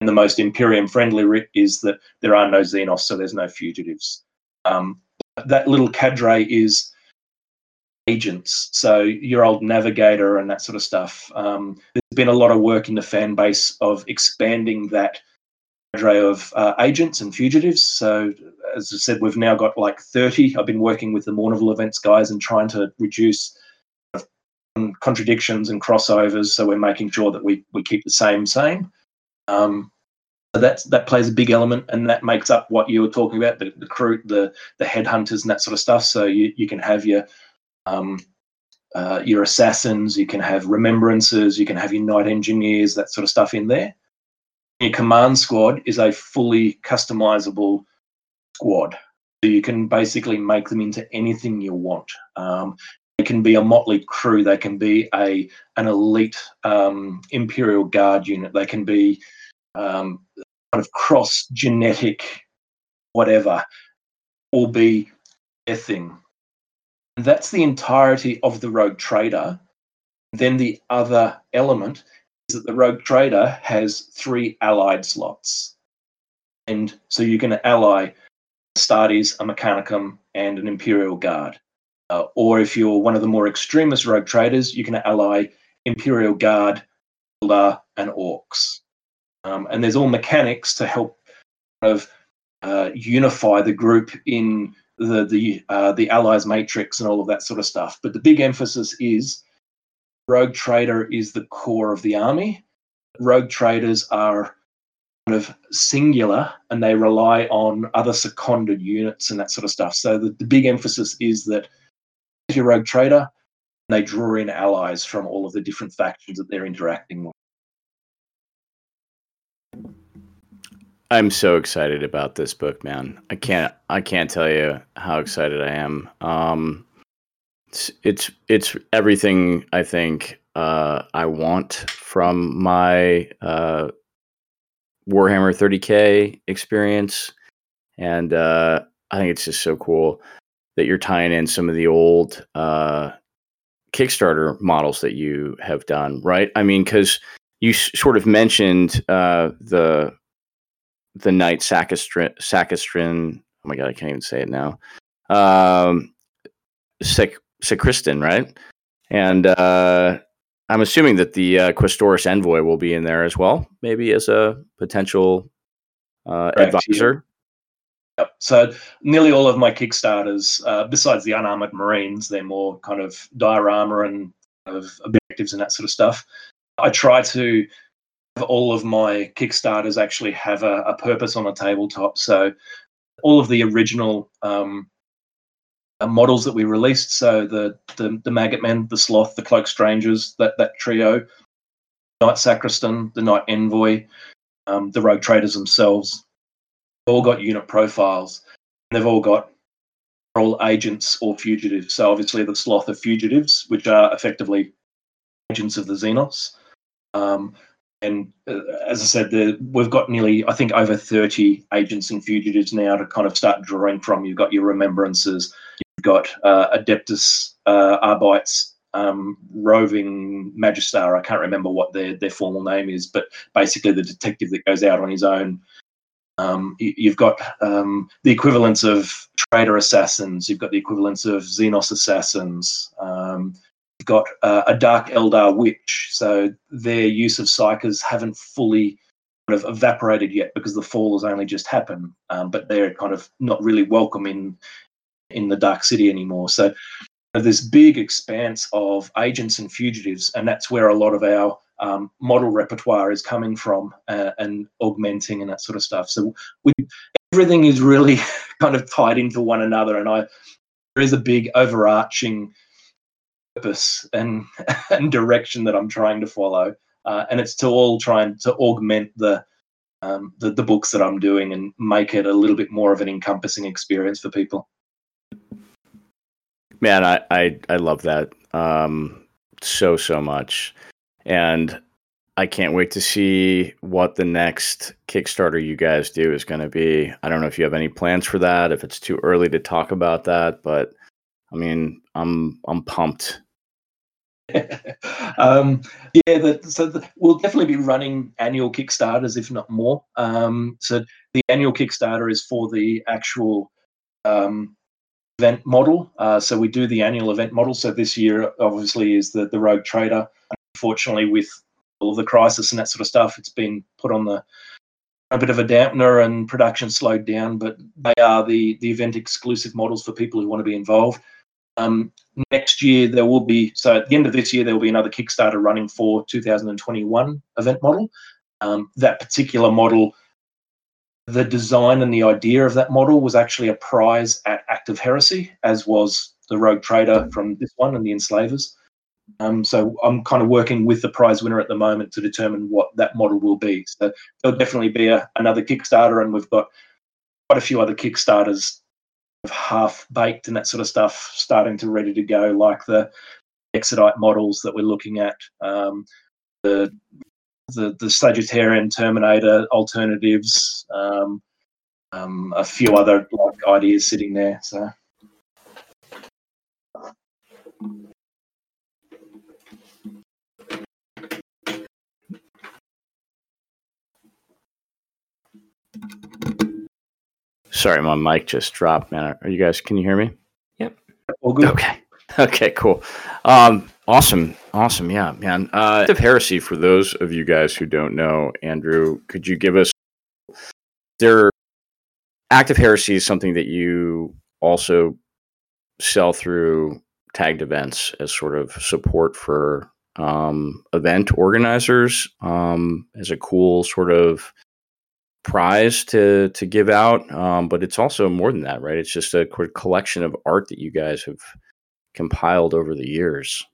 And the most Imperium friendly writ is that there are no Xenos, so there's no fugitives. Um, that little cadre is agents. So your old navigator and that sort of stuff. Um, there's been a lot of work in the fan base of expanding that cadre of uh, agents and fugitives. So as I said, we've now got like 30. I've been working with the Mournival events guys and trying to reduce contradictions and crossovers. So we're making sure that we we keep the same same. Um, so that that plays a big element, and that makes up what you were talking about the the crew, the the headhunters, and that sort of stuff. So you you can have your um, uh, your assassins, you can have remembrancers, you can have your night engineers, that sort of stuff in there. Your command squad is a fully customizable squad. So you can basically make them into anything you want. Um, they can be a motley crew. They can be a an elite um, Imperial Guard unit. They can be um, kind of cross genetic, whatever, or be their thing. And that's the entirety of the rogue trader. Then the other element is that the rogue trader has three allied slots. And so you can ally Astartes, a Mechanicum, and an Imperial Guard. Uh, or if you're one of the more extremist rogue traders, you can ally Imperial Guard, Eldar, and Orcs. Um, and there's all mechanics to help kind of uh, unify the group in the the uh, the allies matrix and all of that sort of stuff. But the big emphasis is rogue trader is the core of the army. Rogue traders are of singular and they rely on other seconded units and that sort of stuff. So the, the big emphasis is that if you're a rogue trader, they draw in allies from all of the different factions that they're interacting with. I'm so excited about this book, man. I can't I can't tell you how excited I am. Um, it's it's, it's everything I think uh, I want from my uh, Warhammer 30k experience, and uh, I think it's just so cool that you're tying in some of the old uh, Kickstarter models that you have done, right? I mean, because you s- sort of mentioned uh, the the knight Sacistrin. Oh my god, I can't even say it now. Um, Sacristan, right? And uh, I'm assuming that the uh, Questoris envoy will be in there as well, maybe as a potential uh, advisor. Yep. So nearly all of my Kickstarters, uh, besides the unarmored Marines, they're more kind of diorama and kind of objectives and that sort of stuff. I try to have all of my Kickstarters actually have a, a purpose on a tabletop. So all of the original um, models that we released, so the, the the Maggot Men, the Slaugth, the Cloak Strangers, that that trio, Knight Sacristan, the Knight Envoy, um, the Rogue Traders themselves, all got unit profiles. They've all got all agents or fugitives. So obviously the Slaugth are fugitives, which are effectively agents of the Xenos. Um, and uh, as I said, the, we've got nearly, I think, over 30 agents and fugitives now to kind of start drawing from. You've got your remembrancers, got uh, Adeptus uh, Arbites, um, roving Magistar. I can't remember what their, their formal name is, but basically the detective that goes out on his own um, you, you've got um, the equivalents of trader assassins. You've got the equivalents of Xenos assassins. Um, you've got uh, a Dark Eldar witch. So their use of psykers haven't fully kind of evaporated yet because the fall has only just happened. Um, but they're kind of not really welcome in in the Dark City anymore. So this big expanse of agents and fugitives, and that's where a lot of our um, model repertoire is coming from uh, and augmenting and that sort of stuff. So we, everything is really kind of tied into one another, and I there is a big overarching purpose and and direction that I'm trying to follow, uh, and it's to all trying to augment the, um, the the books that I'm doing and make it a little bit more of an encompassing experience for people. Man, I I, I love that um, so so much, and I can't wait to see what the next Kickstarter you guys do is going to be. I don't know if you have any plans for that, if it's too early to talk about that, but I mean, I'm I'm pumped. um, yeah, the, so the, we'll definitely be running annual Kickstarters, if not more. Um, so the annual Kickstarter is for the actual um, event model. Uh, so we do the annual event model. So this year, obviously, is the the Rogue Trader. Unfortunately, with all of the crisis and that sort of stuff, it's been put on the a bit of a dampener and production slowed down. But they are the the event exclusive models for people who want to be involved. Um, next year there will be so at the end of this year there will be another Kickstarter running for 2021 event model. Um, that particular model the design and the idea of that model was actually a prize at Act of Heresy, as was the Rogue Trader from this one and the Enslavers. Um, so I'm kind of working with the prize winner at the moment to determine what that model will be. So there'll definitely be a, another Kickstarter, and we've got quite a few other Kickstarters half baked and that sort of stuff starting to ready to go, like the Exodite models that we're looking at, um, the the the Sagittarian Terminator alternatives, um, um, a few other like ideas sitting there. So. Sorry, my mic just dropped, man. Are you guys? Can you hear me? Yep. All good. Okay. Okay, cool. Um, awesome. Awesome. Yeah, man. Uh, of heresy, for those of you guys who don't know, Andrew, could you give us their act of heresy is something that you also sell through tagged events as sort of support for um, event organizers um, as a cool sort of prize to to give out um, but it's also more than that right it's just a collection of art that you guys have compiled over the years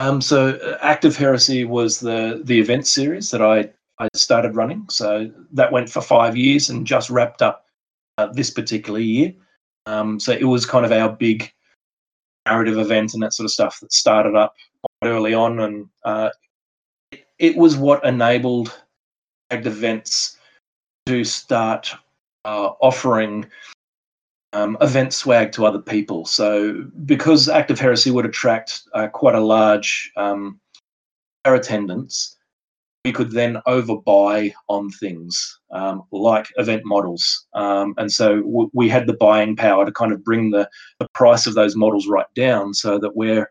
Um, so uh, Act of Heresy was the the event series that I I started running. So that went for five years and just wrapped up uh, this particular year. Um, so it was kind of our big narrative event and that sort of stuff that started up early on, and uh, it, it was what enabled Active events to start uh, offering um, event swag to other people. So because Act of Heresy would attract uh, quite a large um, attendance, we could then overbuy on things um, like event models. Um, and so w- we had the buying power to kind of bring the, the price of those models right down so that where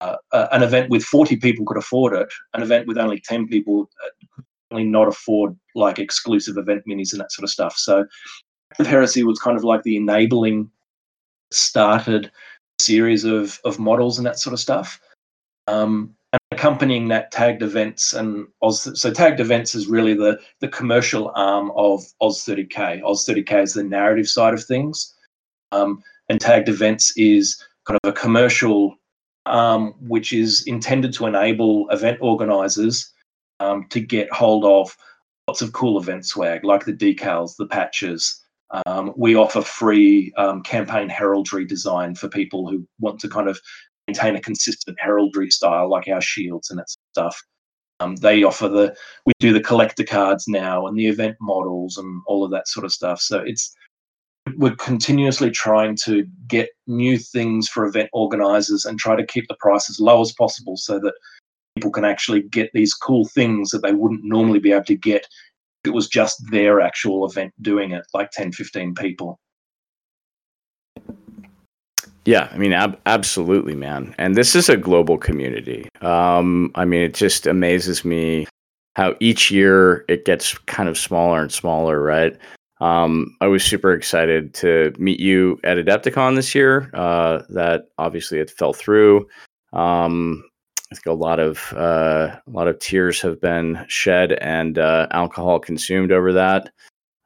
uh, uh, an event with 40 people could afford it, an event with only 10 people uh, could not afford like exclusive event minis and that sort of stuff. So Heresy was kind of like the enabling started series of, of models and that sort of stuff. Um, and accompanying that tagged events and Oz, so tagged events is really the the commercial arm of Oz 30k. Oz 30k is the narrative side of things, um, and tagged events is kind of a commercial arm which is intended to enable event organizers um, to get hold of lots of cool event swag like the decals, the patches. Um, we offer free um, campaign heraldry design for people who want to kind of maintain a consistent heraldry style like our shields and that stuff. Um, they offer the we do the collector cards now and the event models and all of that sort of stuff. So it's we're continuously trying to get new things for event organizers and try to keep the price as low as possible so that people can actually get these cool things that they wouldn't normally be able to get it was just their actual event doing it like 10 15 people yeah, I mean, ab- absolutely, man. And this is a global community. Um, I mean, it just amazes me how each year it gets kind of smaller and smaller, right? Um, I was super excited to meet you at Adepticon this year. Uh, that obviously it fell through. Um, I think a lot of uh, a lot of tears have been shed and uh, alcohol consumed over that.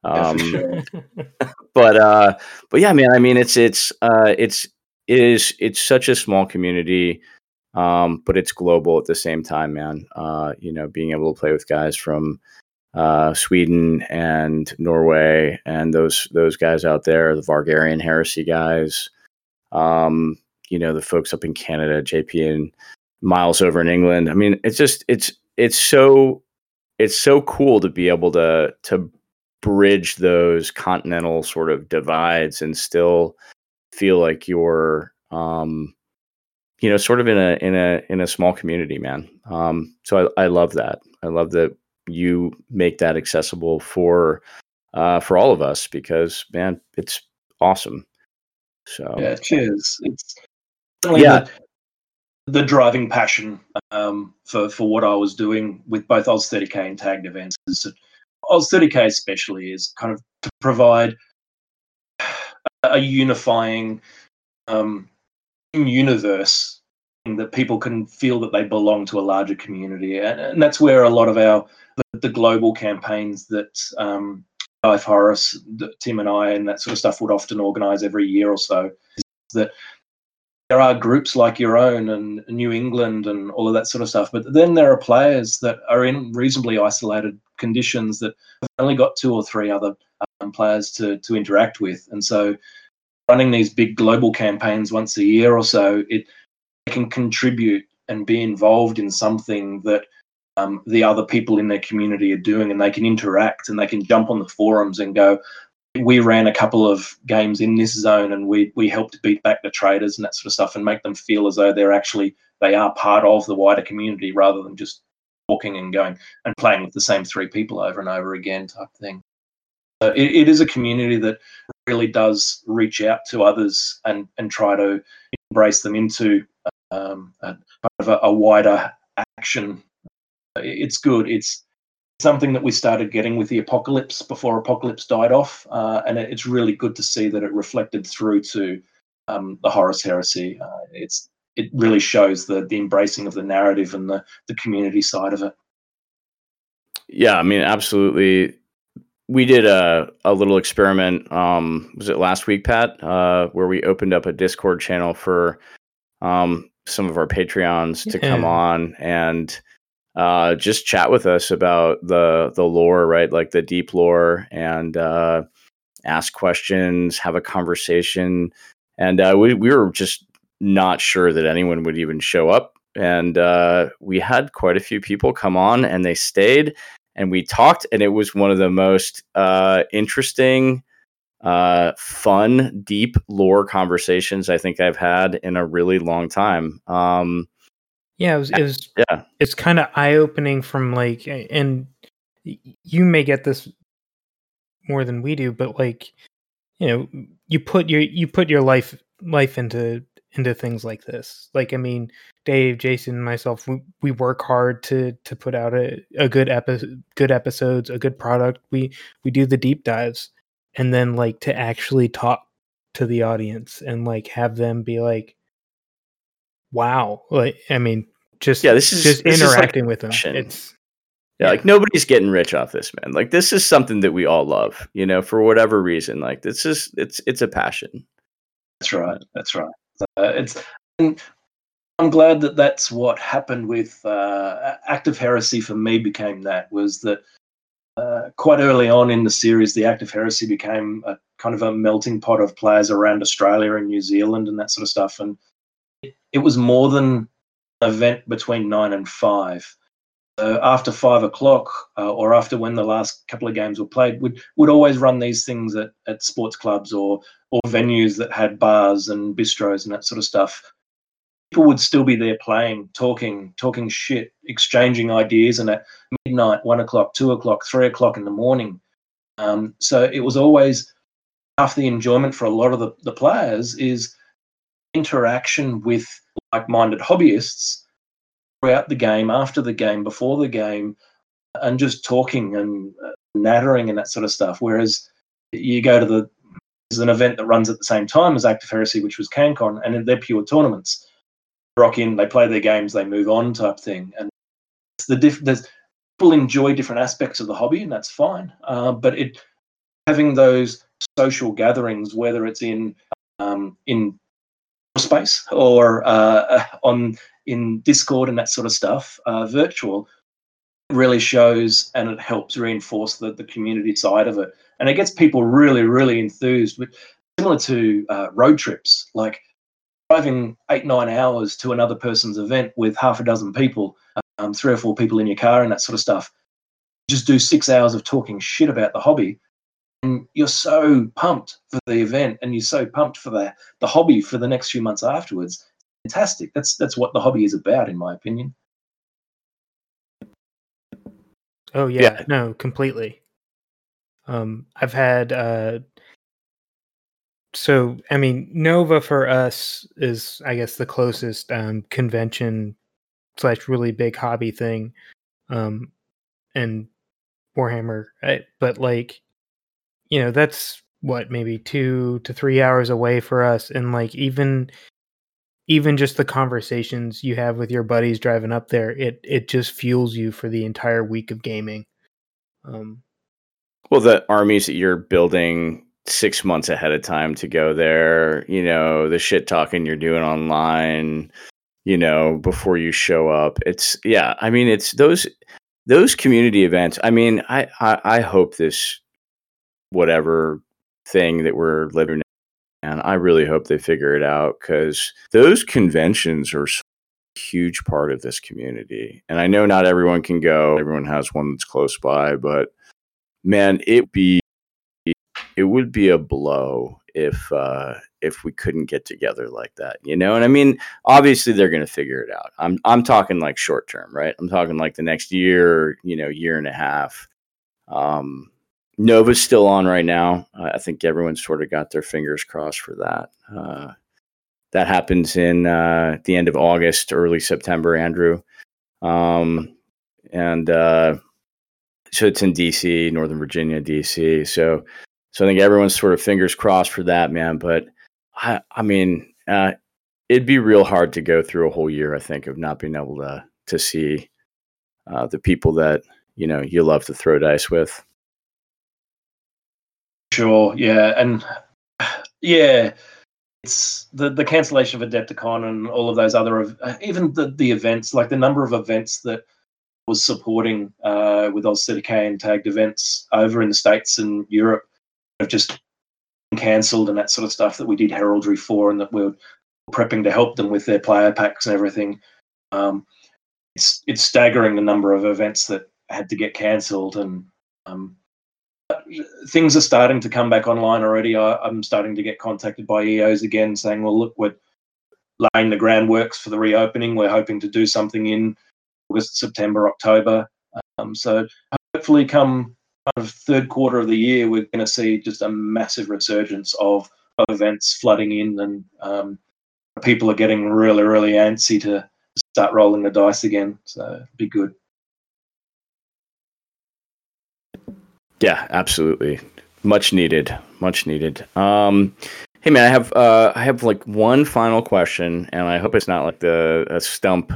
Um, sure. but uh, but yeah, man. I mean, it's it's uh, it's it is it's such a small community um, but it's global at the same time man uh, you know being able to play with guys from uh, Sweden and Norway and those those guys out there the Vargarian heresy guys um, you know the folks up in Canada JP and Miles over in England. I mean it's just it's it's so it's so cool to be able to to bridge those continental sort of divides and still feel like you're um, you know sort of in a in a in a small community man. Um, so I, I love that. I love that you make that accessible for uh, for all of us because man it's awesome. So yeah cheers it's yeah. the, the, driving passion um, for for what i was doing with both oz 30k and tagged events is oz 30k especially is kind of to provide a unifying um, universe that people can feel that they belong to a larger community, and, and that's where a lot of our the, the global campaigns that um, Life Horace, Tim, and I, and that sort of stuff would often organise every year or so. Is that there are groups like your own and New England and all of that sort of stuff, but then there are players that are in reasonably isolated conditions that have only got two or three other um, players to to interact with, and so running these big global campaigns once a year or so, it can contribute and be involved in something that um, the other people in their community are doing, and they can interact and they can jump on the forums and go. We ran a couple of games in this zone, and we we helped beat back the traders and that sort of stuff, and make them feel as though they're actually they are part of the wider community rather than just walking and going and playing with the same three people over and over again type thing. So it, it is a community that really does reach out to others and, and try to embrace them into um, a, kind of a, a wider action. It's good. It's something that we started getting with the apocalypse before apocalypse died off, uh, and it's really good to see that it reflected through to um, the Horus Heresy. Uh, it's it really shows the the embracing of the narrative and the the community side of it. Yeah, I mean, absolutely we did a, a little experiment um, was it last week pat uh, where we opened up a discord channel for um, some of our patreons to come on and uh, just chat with us about the the lore right? Like the deep lore and uh, ask questions have a conversation. And uh, we, we were just not sure that anyone would even show up. And uh, we had quite a few people come on and they stayed and we talked and it was one of the most uh, interesting uh, fun, deep lore conversations I think I've had in a really long time. Um, yeah, it was. It was yeah, it's kind of eye opening from like, and you may get this more than we do, but like, you know, you put your you put your life life into into things like this. Like, I mean, Dave, Jason, myself, we, we work hard to to put out a, a good episode, good episodes, a good product. We we do the deep dives, and then like to actually talk to the audience and like have them be like, "Wow!" Like, I mean, just yeah, this is just this interacting is like with them. It's Yeah, Yeah. like nobody's getting rich off this, man. Like this is something that we all love, you know, for whatever reason. Like this is it's it's a passion. That's right. That's right. Uh, it's. and I'm glad that that's what happened with uh, Act of Heresy. For me, became that was that uh, quite early on in the series, the Act of Heresy became a kind of a melting pot of players around Australia and New Zealand and that sort of stuff. And it, was more than an event between nine and five. So after five o'clock, uh, or after when the last couple of games were played, would would always run these things at, at sports clubs or or venues that had bars and bistros and that sort of stuff. People would still be there playing, talking, talking shit, exchanging ideas, and at midnight, one o'clock, two o'clock, three o'clock in the morning. Um, so it was always half the enjoyment for a lot of the, the players is interaction with like-minded hobbyists throughout the game, after the game, before the game, and just talking and nattering and that sort of stuff. Whereas you go to the there's an event that runs at the same time as Act of Heresy, which was CanCon, and they're pure tournaments. Rock in, they play their games, they move on, type thing. And it's the diff- there's people enjoy different aspects of the hobby, and that's fine. Uh, but it having those social gatherings, whether it's in um, in space or uh, on in Discord and that sort of stuff, uh, virtual, really shows and it helps reinforce the, the community side of it. And it gets people really, really enthused. Similar to uh, road trips, like driving eight, nine hours to another person's event with half a dozen people, um, three or four people in your car and that sort of stuff. Just do six hours of talking shit about the hobby. And you're so pumped for the event and you're so pumped for the, the hobby for the next few months afterwards. Fantastic. That's that's what the hobby is about, in my opinion. Oh yeah, Yeah. no, completely. Um, I've had uh, so I mean Nova for us is I guess the closest um, convention slash really big hobby thing, um, and Warhammer, I, but like you know that's what maybe two to three hours away for us, and like even even just the conversations you have with your buddies driving up there, it it just fuels you for the entire week of gaming. Um, Well, the armies that you're building six months ahead of time to go there, you know, the shit talking you're doing online, you know, before you show up. It's yeah, I mean, it's those those community events. I mean, I I, I hope this whatever thing that we're living in. and I really hope they figure it out because those conventions are a huge part of this community. And I know not everyone can go, everyone has one that's close by, but man, it be it would be a blow if uh if we couldn't get together like that, you know? And I mean, obviously they're gonna figure it out. I'm I'm talking like short term, right? I'm talking like the next year, you know, year and a half. Um Nova's still on right now. I think everyone's sort of got their fingers crossed for that. Uh, that happens in uh, the end of August, early September, Andrew. Um, and uh, so it's in DC, Northern Virginia, DC. So, so I think everyone's sort of fingers crossed for that, man. But I, I mean, uh, it'd be real hard to go through a whole year, I think, of not being able to to see uh, the people that you know you love to throw dice with. Sure, yeah, and yeah, it's the the cancellation of Adepticon and all of those other uh, even the the events, like the number of events that was supporting uh, with AusCDK and tagged events over in the states and Europe have just cancelled and that sort of stuff that we did heraldry for and that we're prepping to help them with their player packs and everything. Um, it's it's staggering the number of events that had to get cancelled and um, things are starting to come back online already. I, am starting to get contacted by EOs again saying, well, look, we're laying the groundworks for the reopening. We're hoping to do something in August, September, October. Um, so hopefully, come kind of third quarter of the year, we're going to see just a massive resurgence of, of events flooding in, and um, people are getting really, really antsy to start rolling the dice again. So be good. Yeah, absolutely. Much needed. Much needed. Um, hey man, I have uh, I have like one final question, and I hope it's not like the a stump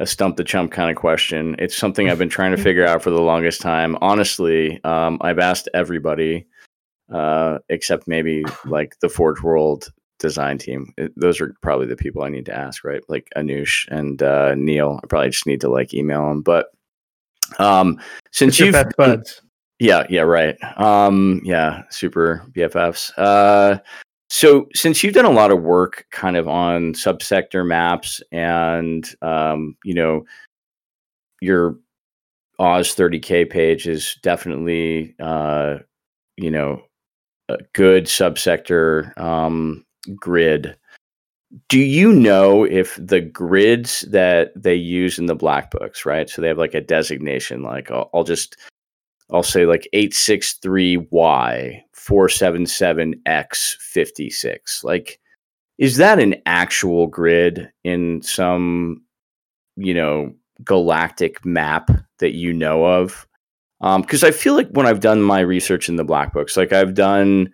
a stump the chump kind of question. It's something I've been trying to figure out for the longest time. Honestly, um, I've asked everybody, uh, except maybe like the Forge World design team. It, those are probably the people I need to ask, right? Like Anush and uh, Neil. I probably just need to like email them. But um, since you've buds. Yeah, yeah, right. Um, yeah, super BFFs. Uh, so since you've done a lot of work kind of on subsector maps and um, you know, your Oz 30K page is definitely uh, you know, a good subsector um grid. Do you know if the grids that they use in the black books, right? So they have like a designation, like I'll, I'll just I'll say like 863Y 477X56. Like, is that an actual grid in some, you know, galactic map that you know of? Because um, I feel like when I've done my research in the black books, like I've done,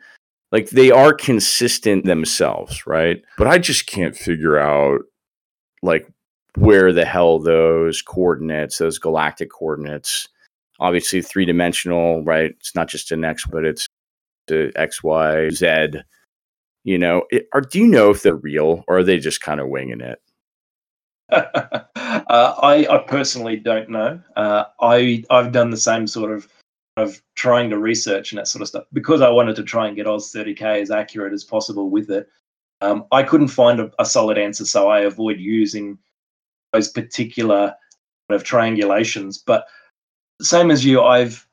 like they are consistent themselves, right? But I just can't figure out, like, where the hell those coordinates, those galactic coordinates, obviously three dimensional, right? It's not just an X, but it's the X, Y, Z. You know, it, are, do you know if they're real or are they just kind of winging it? uh, I, I personally don't know. Uh, I I've done the same sort of of trying to research and that sort of stuff because I wanted to try and get Oz 30k as accurate as possible with it. Um, I couldn't find a, a, solid answer, so I avoid using those particular kind of triangulations. But same as you, I've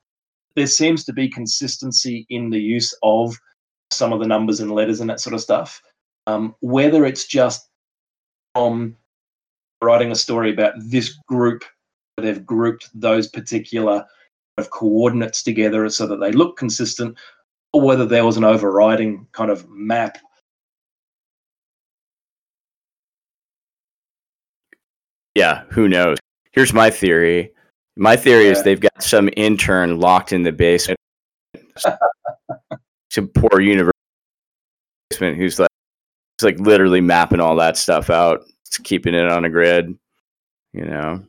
there seems to be consistency in the use of some of the numbers and letters and that sort of stuff. Um, whether it's just from writing a story about this group, they've grouped those particular of coordinates together so that they look consistent, or whether there was an overriding kind of map. Yeah, who knows? Here's my theory my theory yeah. is they've got some intern locked in the basement, some poor university who's like, who's like literally mapping all that stuff out, keeping it on a grid. You know,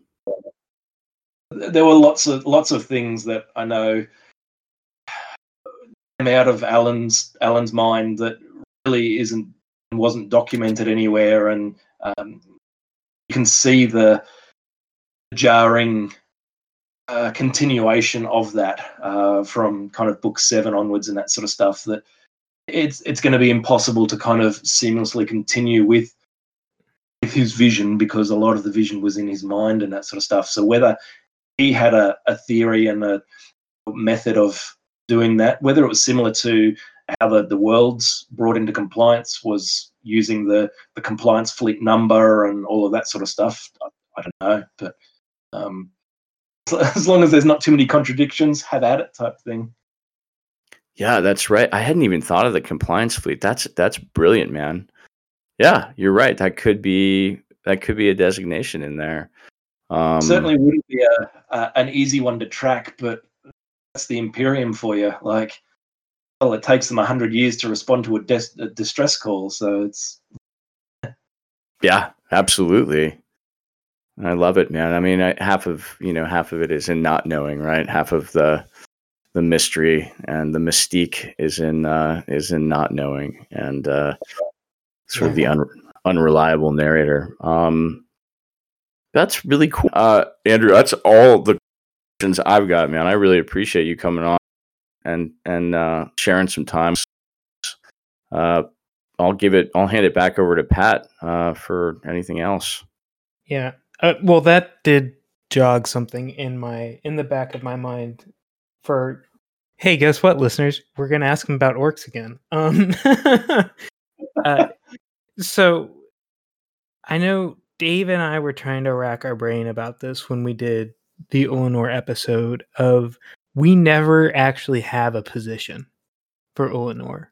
there were lots of lots of things that I know came out of Alan's Alan's mind that really isn't wasn't documented anywhere, and um, you can see the jarring a continuation of that uh, from kind of book seven onwards and that sort of stuff that it's it's going to be impossible to kind of seamlessly continue with with his vision because a lot of the vision was in his mind and that sort of stuff. So whether he had a, a theory and a method of doing that whether it was similar to how the, the worlds brought into compliance was using the the compliance fleet number and all of that sort of stuff i, I don't know but um, as long as there's not too many contradictions, have at it type thing. Yeah, that's right. I hadn't even thought of the compliance fleet. That's that's brilliant, man. Yeah, you're right. That could be that could be a designation in there. Um, Certainly wouldn't be a, a, an easy one to track, but that's the Imperium for you. Like, well, it takes them hundred years to respond to a, des- a distress call, so it's. Yeah, absolutely. I love it, man. I mean, I, half of you know half of it is in not knowing, right? Half of the the mystery and the mystique is in uh, is in not knowing and uh, sort of the un- unreliable narrator. Um, that's really cool, uh, Andrew. That's all the questions I've got, man. I really appreciate you coming on and and uh, sharing some time. Uh, I'll give it. I'll hand it back over to Pat uh, for anything else. Yeah, uh, well, that did jog something in my in the back of my mind for Hey, guess what, listeners? We're gonna ask him about orcs again. Um, uh, so I know Dave and I were trying to rack our brain about this when we did the Ullanor episode of we never actually have a position for Ullanor.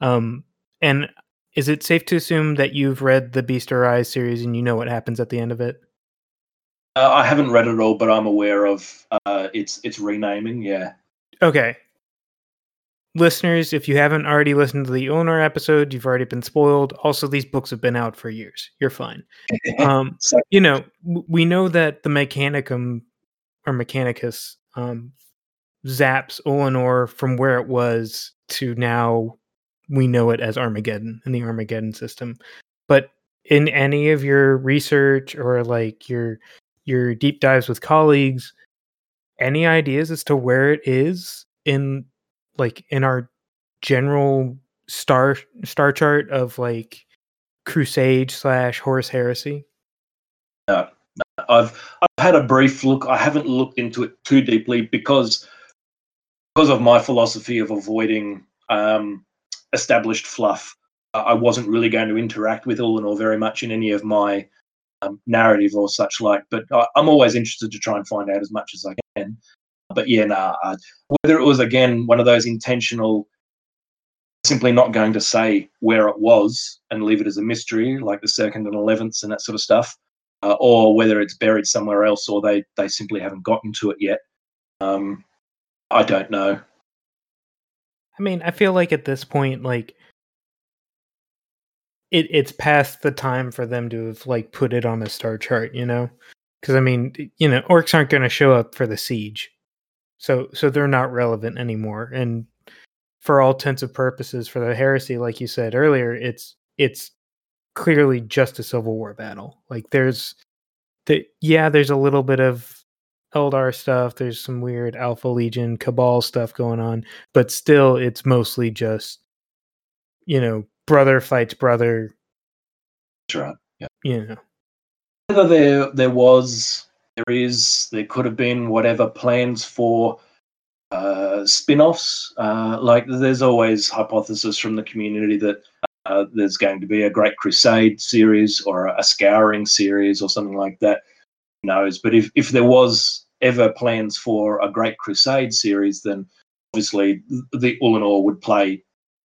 Um, and is it safe to assume that you've read the Beast Arises series and you know what happens at the end of it? Uh, I haven't read it all, but I'm aware of uh, its its renaming. Yeah. Okay. Listeners, if you haven't already listened to the Ullanor episode, you've already been spoiled. Also, these books have been out for years. You're fine. Um, So- you know, we know that the Mechanicum or Mechanicus um, zaps Ullanor from where it was to now we know it as Armageddon in the Armageddon system. But in any of your research or like your your deep dives with colleagues, any ideas as to where it is in like in our general star star chart of like crusade slash Horus heresy? I've I've had a brief look. I haven't looked into it too deeply because because of my philosophy of avoiding um, established fluff. I wasn't really going to interact with Ullanor very much in any of my um, narrative or such like. But I, I'm always interested to try and find out as much as I can. But yeah, nah, I- whether it was again one of those intentional, simply not going to say where it was and leave it as a mystery, like the second and eleventh and that sort of stuff uh, or whether it's buried somewhere else or they they simply haven't gotten to it yet. Um, I don't know. I mean, I feel like at this point, like it it's past the time for them to have like put it on a star chart, you know? Because I mean, you know, orcs aren't going to show up for the siege, so so they're not relevant anymore. And for all intents and purposes, for the heresy, like you said earlier, it's it's clearly just a civil war battle. Like there's the yeah, there's a little bit of Eldar stuff. There's some weird Alpha Legion Cabal stuff going on, but still, it's mostly just you know brother fights brother. Right. You know, Whether there there was, there is, there could have been whatever plans for uh, spin-offs. Uh, like there's always hypothesis from the community that uh, there's going to be a Great Crusade series or a, a Scouring series or something like that. Who knows? But if if there was ever plans for a Great Crusade series, then obviously the Ullanor would play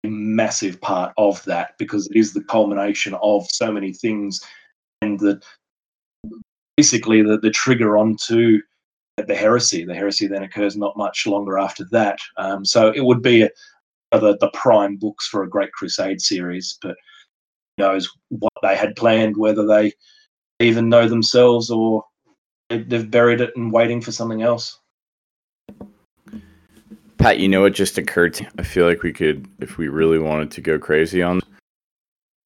massive part of that because it is the culmination of so many things and the basically the, the trigger onto the heresy. The heresy then occurs not much longer after that. Um, so it would be a, the, the prime books for a Great Crusade series, but knows what they had planned, whether they even know themselves or they've buried it and waiting for something else. Pat, you know what just occurred to me. I feel like we could, if we really wanted to go crazy on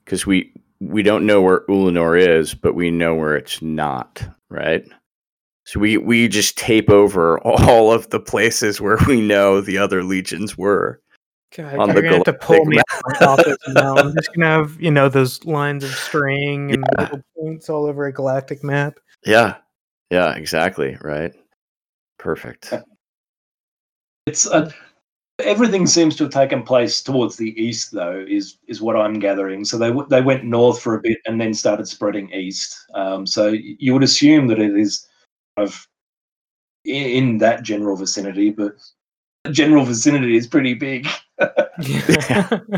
because we we don't know where Ullanor is, but we know where it's not, right? So we we just tape over all of the places where we know the other legions were. God, On you're the gonna have to pull galactic me out of my now. I'm just gonna have you know those lines of string and Yeah. little points all over a galactic map. Yeah, yeah, exactly, right. Perfect. It's uh, everything seems to have taken place towards the east, though. Is is what I'm gathering. So they w- they went north for a bit and then started spreading east. Um, so you would assume that it is kind of in, in that general vicinity, but general vicinity is pretty big. Yeah.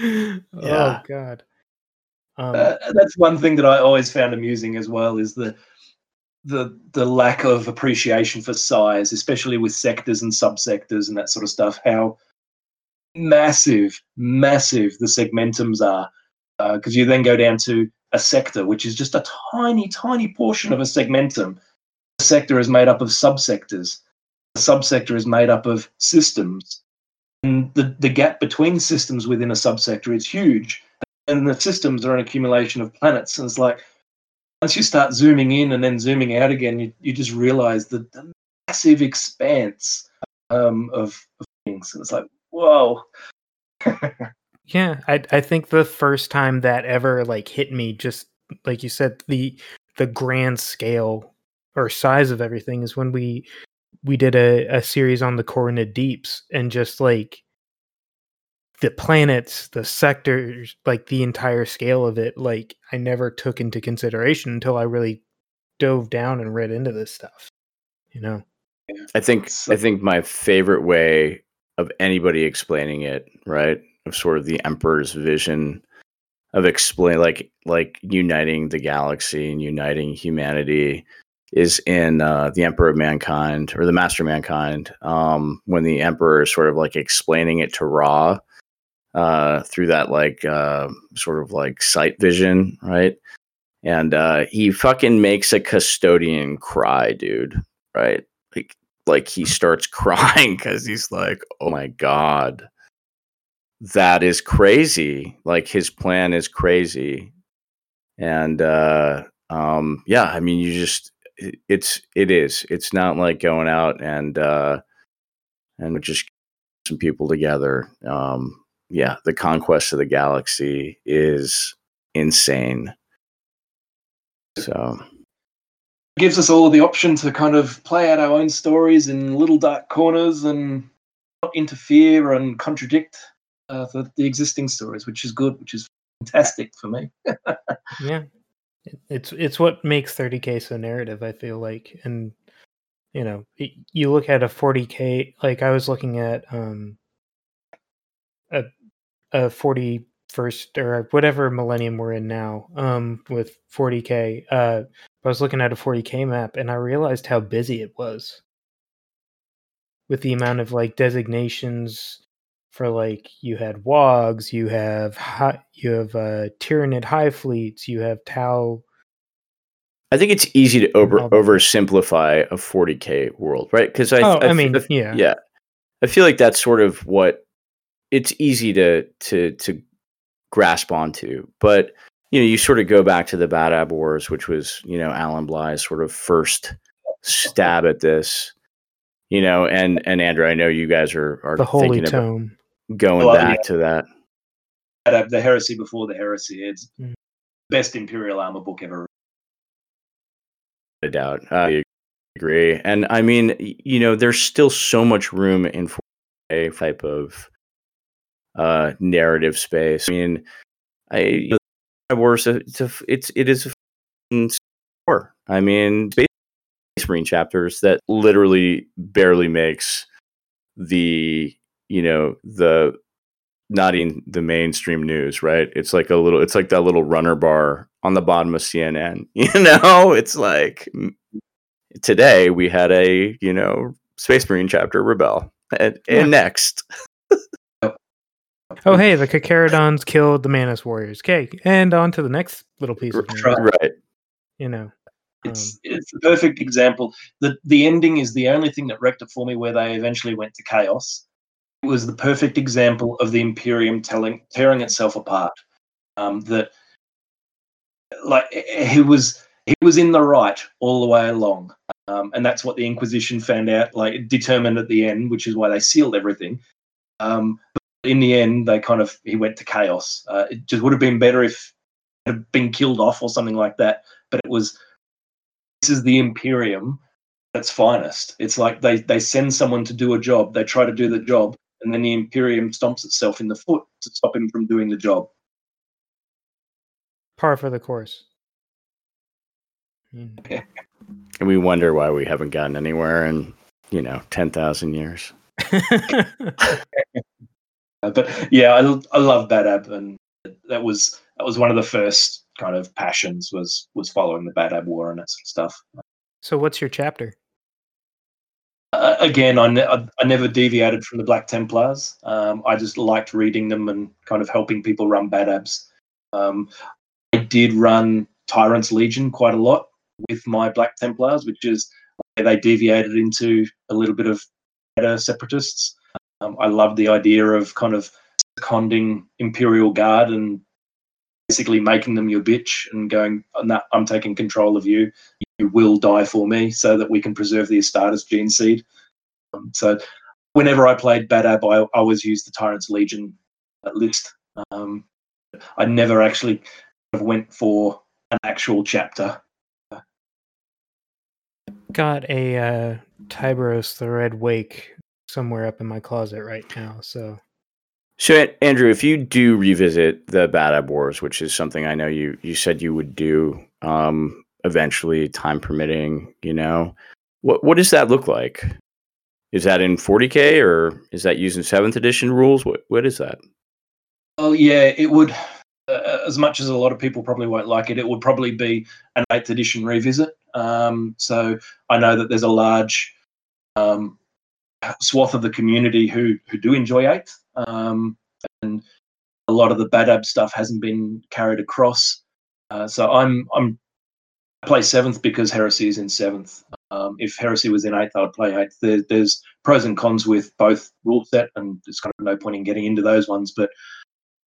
Yeah. Oh god. Um, Uh, that's one thing that I always found amusing as well is the the the lack of appreciation for size, especially with sectors and subsectors and that sort of stuff. How massive, massive the segmentums are, uh, because you then go down to a sector, which is just a tiny, tiny portion of a segmentum. The sector is made up of subsectors. The subsector is made up of systems, and the the gap between systems within a subsector is huge and the systems are an accumulation of planets. And it's like once you start zooming in and then zooming out again, you, you just realize the, the massive expanse um, of, of things. And it's like, whoa. Yeah, I I think the first time that ever like hit me, just like you said, the the grand scale or size of everything is when we we did a, a series on the Coronid Deeps and just like the planets, the sectors, like the entire scale of it, like I never took into consideration until I really dove down and read into this stuff. You know. I think I think my favorite way of anybody explaining it, right, of sort of the emperor's vision of explain like like uniting the galaxy and uniting humanity is in uh, the Emperor of Mankind or the Master of Mankind um, when the Emperor is sort of like explaining it to Ra uh, through that like uh, sort of like sight vision, right? And uh, he fucking makes a custodian cry, dude. Right? Like, like he starts crying because he's like, "Oh my god, that is crazy! Like his plan is crazy." And uh, um, yeah, I mean, you just it's it is. It's not like going out and uh, and just some people together. Um, yeah, the conquest of the galaxy is insane. So it gives us all the option to kind of play out our own stories in little dark corners and not interfere and contradict uh, the, the existing stories, which is good, which is fantastic for me. yeah, it's it's what makes 30k so narrative. I feel like, and you know, you look at a 40k. Like I was looking at um a a 41st or whatever millennium we're in now um with 40k uh i was looking at a 40k map and i realized how busy it was. With the amount of like designations for like you had wogs you have high, you have uh tyranid hive fleets you have tau I think it's easy to over oversimplify a 40k world, right? Because I, oh, I, I mean, I, yeah, yeah, I feel like that's sort of what it's easy to to to grasp onto, but you know, you sort of go back to the Badab Wars, which was you know Alan Bligh's sort of first stab at this, you know, and and Andrew, I know you guys are are the holy tome going well, back yeah. to that. Badab, the heresy before the heresy. It's mm. best imperial armor book ever. A doubt, I agree, and I mean, you know, there's still so much room in for a type of uh, narrative space. I mean, I you know, worse. It's a, it's it is a war. I mean, Space Marine chapters that literally barely makes the you know the not in the mainstream news, right? It's like a little, it's like that little runner bar on the bottom of CNN. You know, it's like today we had a you know Space Marine chapter rebel, and, and yeah. next. Oh, hey, the Carcharodons killed the Mantis warriors. Okay, and on to the next little piece of news. Right. You know, it's um, it's the perfect example. The the ending is the only thing that wrecked it for me, where they eventually went to chaos. It was the perfect example of the Imperium telling tearing itself apart. Um, that like he was he was in the right all the way along, um, and that's what the Inquisition found out. Like determined at the end, which is why they sealed everything. Um, in the end, they kind of he went to chaos. Uh, it just would have been better if it had been killed off or something like that. But it was this is the Imperium at its finest. It's like they they send someone to do a job, they try to do the job, and then the Imperium stomps itself in the foot to stop him from doing the job. Par for the course. Yeah. And we wonder why we haven't gotten anywhere in, you know, 10,000 years. Uh, but yeah, I, I love Badab, and that was that was one of the first kind of passions was was following the Badab War and that sort of stuff. So, what's your chapter? Uh, again, I, ne- I never deviated from the Black Templars. Um, I just liked reading them and kind of helping people run Badabs. Um, I did run Tyrant's Legion quite a lot with my Black Templars, which is they deviated into a little bit of better separatists. Um, I love the idea of kind of seconding Imperial Guard and basically making them your bitch and going, I'm taking control of you. You will die for me so that we can preserve the Astartes gene seed. Um, so whenever I played Badab, I, I always used the Tyrant's Legion list. Um, I never actually went for an actual chapter. Got a uh, Tyberos the Red Wake somewhere up in my closet right now. So, so Andrew, if you do revisit the Badab Wars, which is something I know you you said you would do um, eventually, time permitting, you know, what what does that look like? Is that in 40k or is that using seventh edition rules? What what is that? Oh yeah, it would. Uh, as much as a lot of people probably won't like it, it would probably be an eighth edition revisit. Um, so I know that there's a large um, swath of the community who who do enjoy eighth, um, and a lot of the Badab stuff hasn't been carried across. Uh, so I'm I'm I play seventh because Heresy is in seventh. Um, if Heresy was in eighth, I would play eighth. There, there's pros and cons with both rule set, and there's kind of no point in getting into those ones. But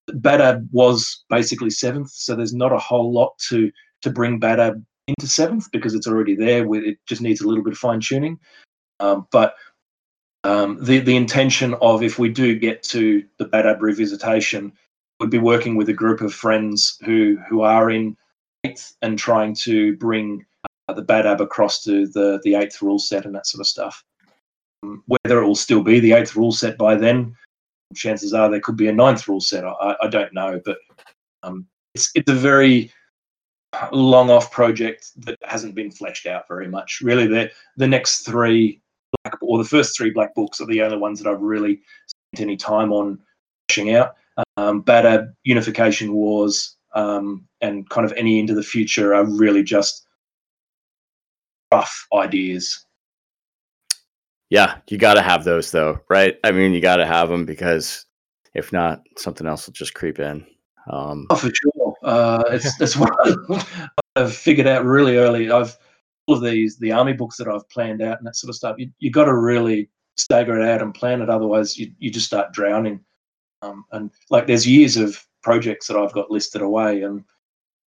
Badab was basically seventh, so there's not a whole lot to to bring Badab into seventh because it's already there. It just needs a little bit of fine tuning. Um, but um, the the intention of if we do get to the Badab revisitation, would be working with a group of friends who who are in eighth and trying to bring uh, the Badab across to the the eighth rule set and that sort of stuff. Um, whether it will still be the eighth rule set by then, chances are there could be a ninth rule set. I, I don't know, but um, it's it's a very long off project that hasn't been fleshed out very much. Really, the the next three black or the first three black books are the only ones that I've really spent any time on fleshing out. Um, Badab Unification Wars um, and kind of any into the future are really just rough ideas yeah, you got to have those though, right? I mean, you got to have them because if not, something else will just creep in. Um, oh, for sure. Uh, it's that's what I've figured out really early. I've of these the army books that I've planned out and that sort of stuff. You you got to really stagger it out and plan it, otherwise you you just start drowning. Um, and like there's years of projects that I've got listed away, and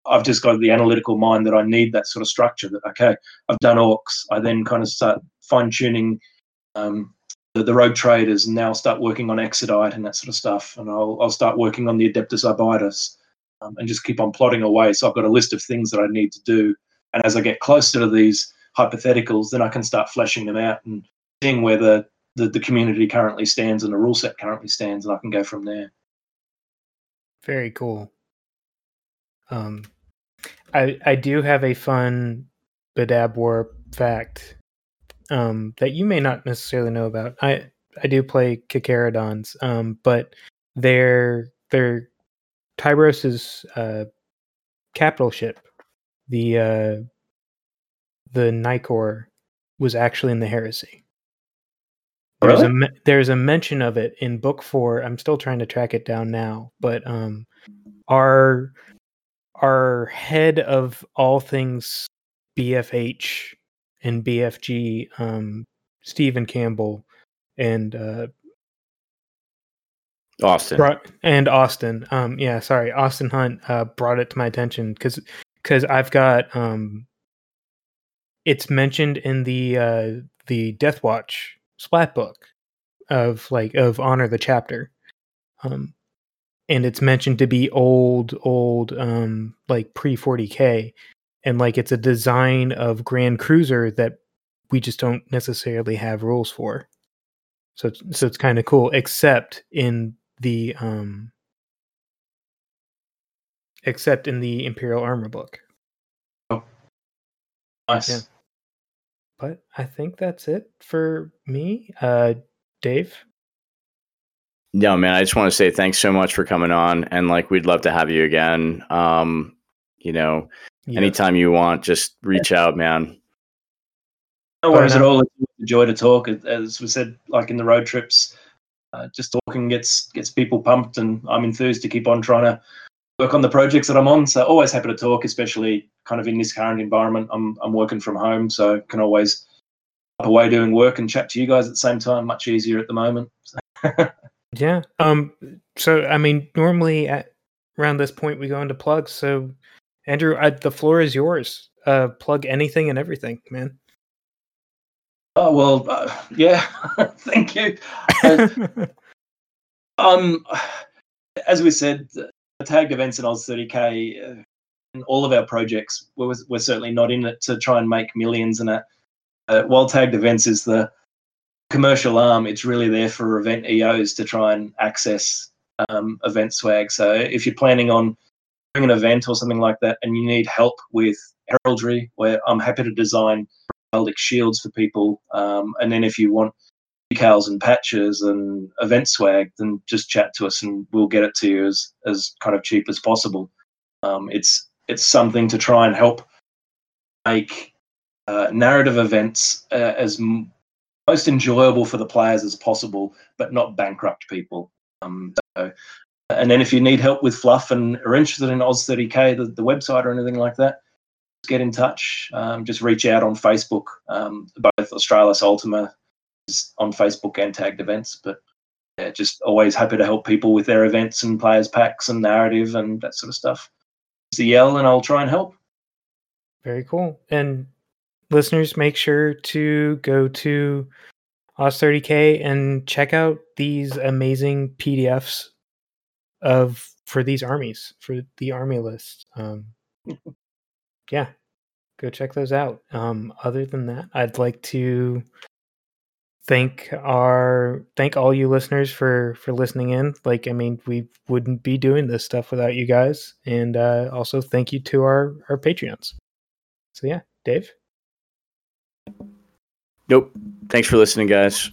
I've just got the analytical mind that I need that sort of structure. That okay, I've done orcs. I then kind of start fine tuning um, the, the, rogue traders and now start working on Exodite and that sort of stuff. And I'll, I'll start working on the Adeptus Arbites um, and just keep on plotting away. So I've got a list of things that I need to do. And as I get closer to these hypotheticals, then I can start fleshing them out and seeing where the, the, the community currently stands and the rule set currently stands, and I can go from there. Very cool. Um, I I do have a fun Badab War fact um, that you may not necessarily know about. I I do play Carcharodons, um, but their their Tyberos's uh, capital ship, the uh, the Nicor, was actually in the Heresy. There's really? a there's a mention of it in book four. I'm still trying to track it down now, but um, our our head of all things BFH and BFG, um, Stephen Campbell, and uh, Austin brought, and Austin. Um, yeah, sorry, Austin Hunt uh, brought it to my attention because because I've got um, it's mentioned in the uh, the Death Watch splat book of like of honor the chapter, um, and it's mentioned to be old old um like pre forty k, and like it's a design of Grand Cruiser that we just don't necessarily have rules for. So so it's kind of cool, except in the um, except in the Imperial Armor book. Oh, nice. Yeah. But I think that's it for me, uh, Dave. No, man, I just want to say thanks so much for coming on, and like we'd love to have you again. Um, you know, yeah. anytime you want, just reach out, man. No worries at all. It's a joy to talk. As we said, like in the road trips, uh, just talking gets gets people pumped, and I'm enthused to keep on trying to work on the projects that I'm on. So always happy to talk, especially kind of in this current environment. I'm I'm working from home, so can always up away doing work and chat to you guys at the same time. Much easier at the moment. yeah. Um. So I mean, normally at around this point we go into plugs. So Andrew, I, the floor is yours. Uh, plug anything and everything, man. Oh well, uh, yeah. Thank you. Uh, um, as we said, the tagged events in Oz 30k, uh, all of our projects, we're, we're certainly not in it to try and make millions and that. uh, Wild Tagged Events is the commercial arm. It's really there for event EOs to try and access um, event swag. So if you're planning on doing an event or something like that, and you need help with heraldry, where I'm happy to design heraldic shields for people. Um, and then if you want decals and patches and event swag, then just chat to us and we'll get it to you as as kind of cheap as possible. Um, it's it's something to try and help make uh, narrative events uh, as m- most enjoyable for the players as possible, but not bankrupt people. Um, so, and then if you need help with fluff and are interested in Oz 30k, the, the website or anything like that, get in touch. Um, just reach out on Facebook. Um, both Australis Ultima is on Facebook and tagged events, but yeah, just always happy to help people with their events and players packs and narrative and that sort of stuff. It's the yell, and I'll try and help. Very cool. And listeners, make sure to go to Oz30K and check out these amazing PDFs of for these armies for the army list. Um, yeah, go check those out. Um, other than that, I'd like to thank our thank all you listeners for for listening in. Like, I mean, we wouldn't be doing this stuff without you guys, and uh, also thank you to our our Patreons. So yeah, Dave. Nope. Thanks for listening, guys.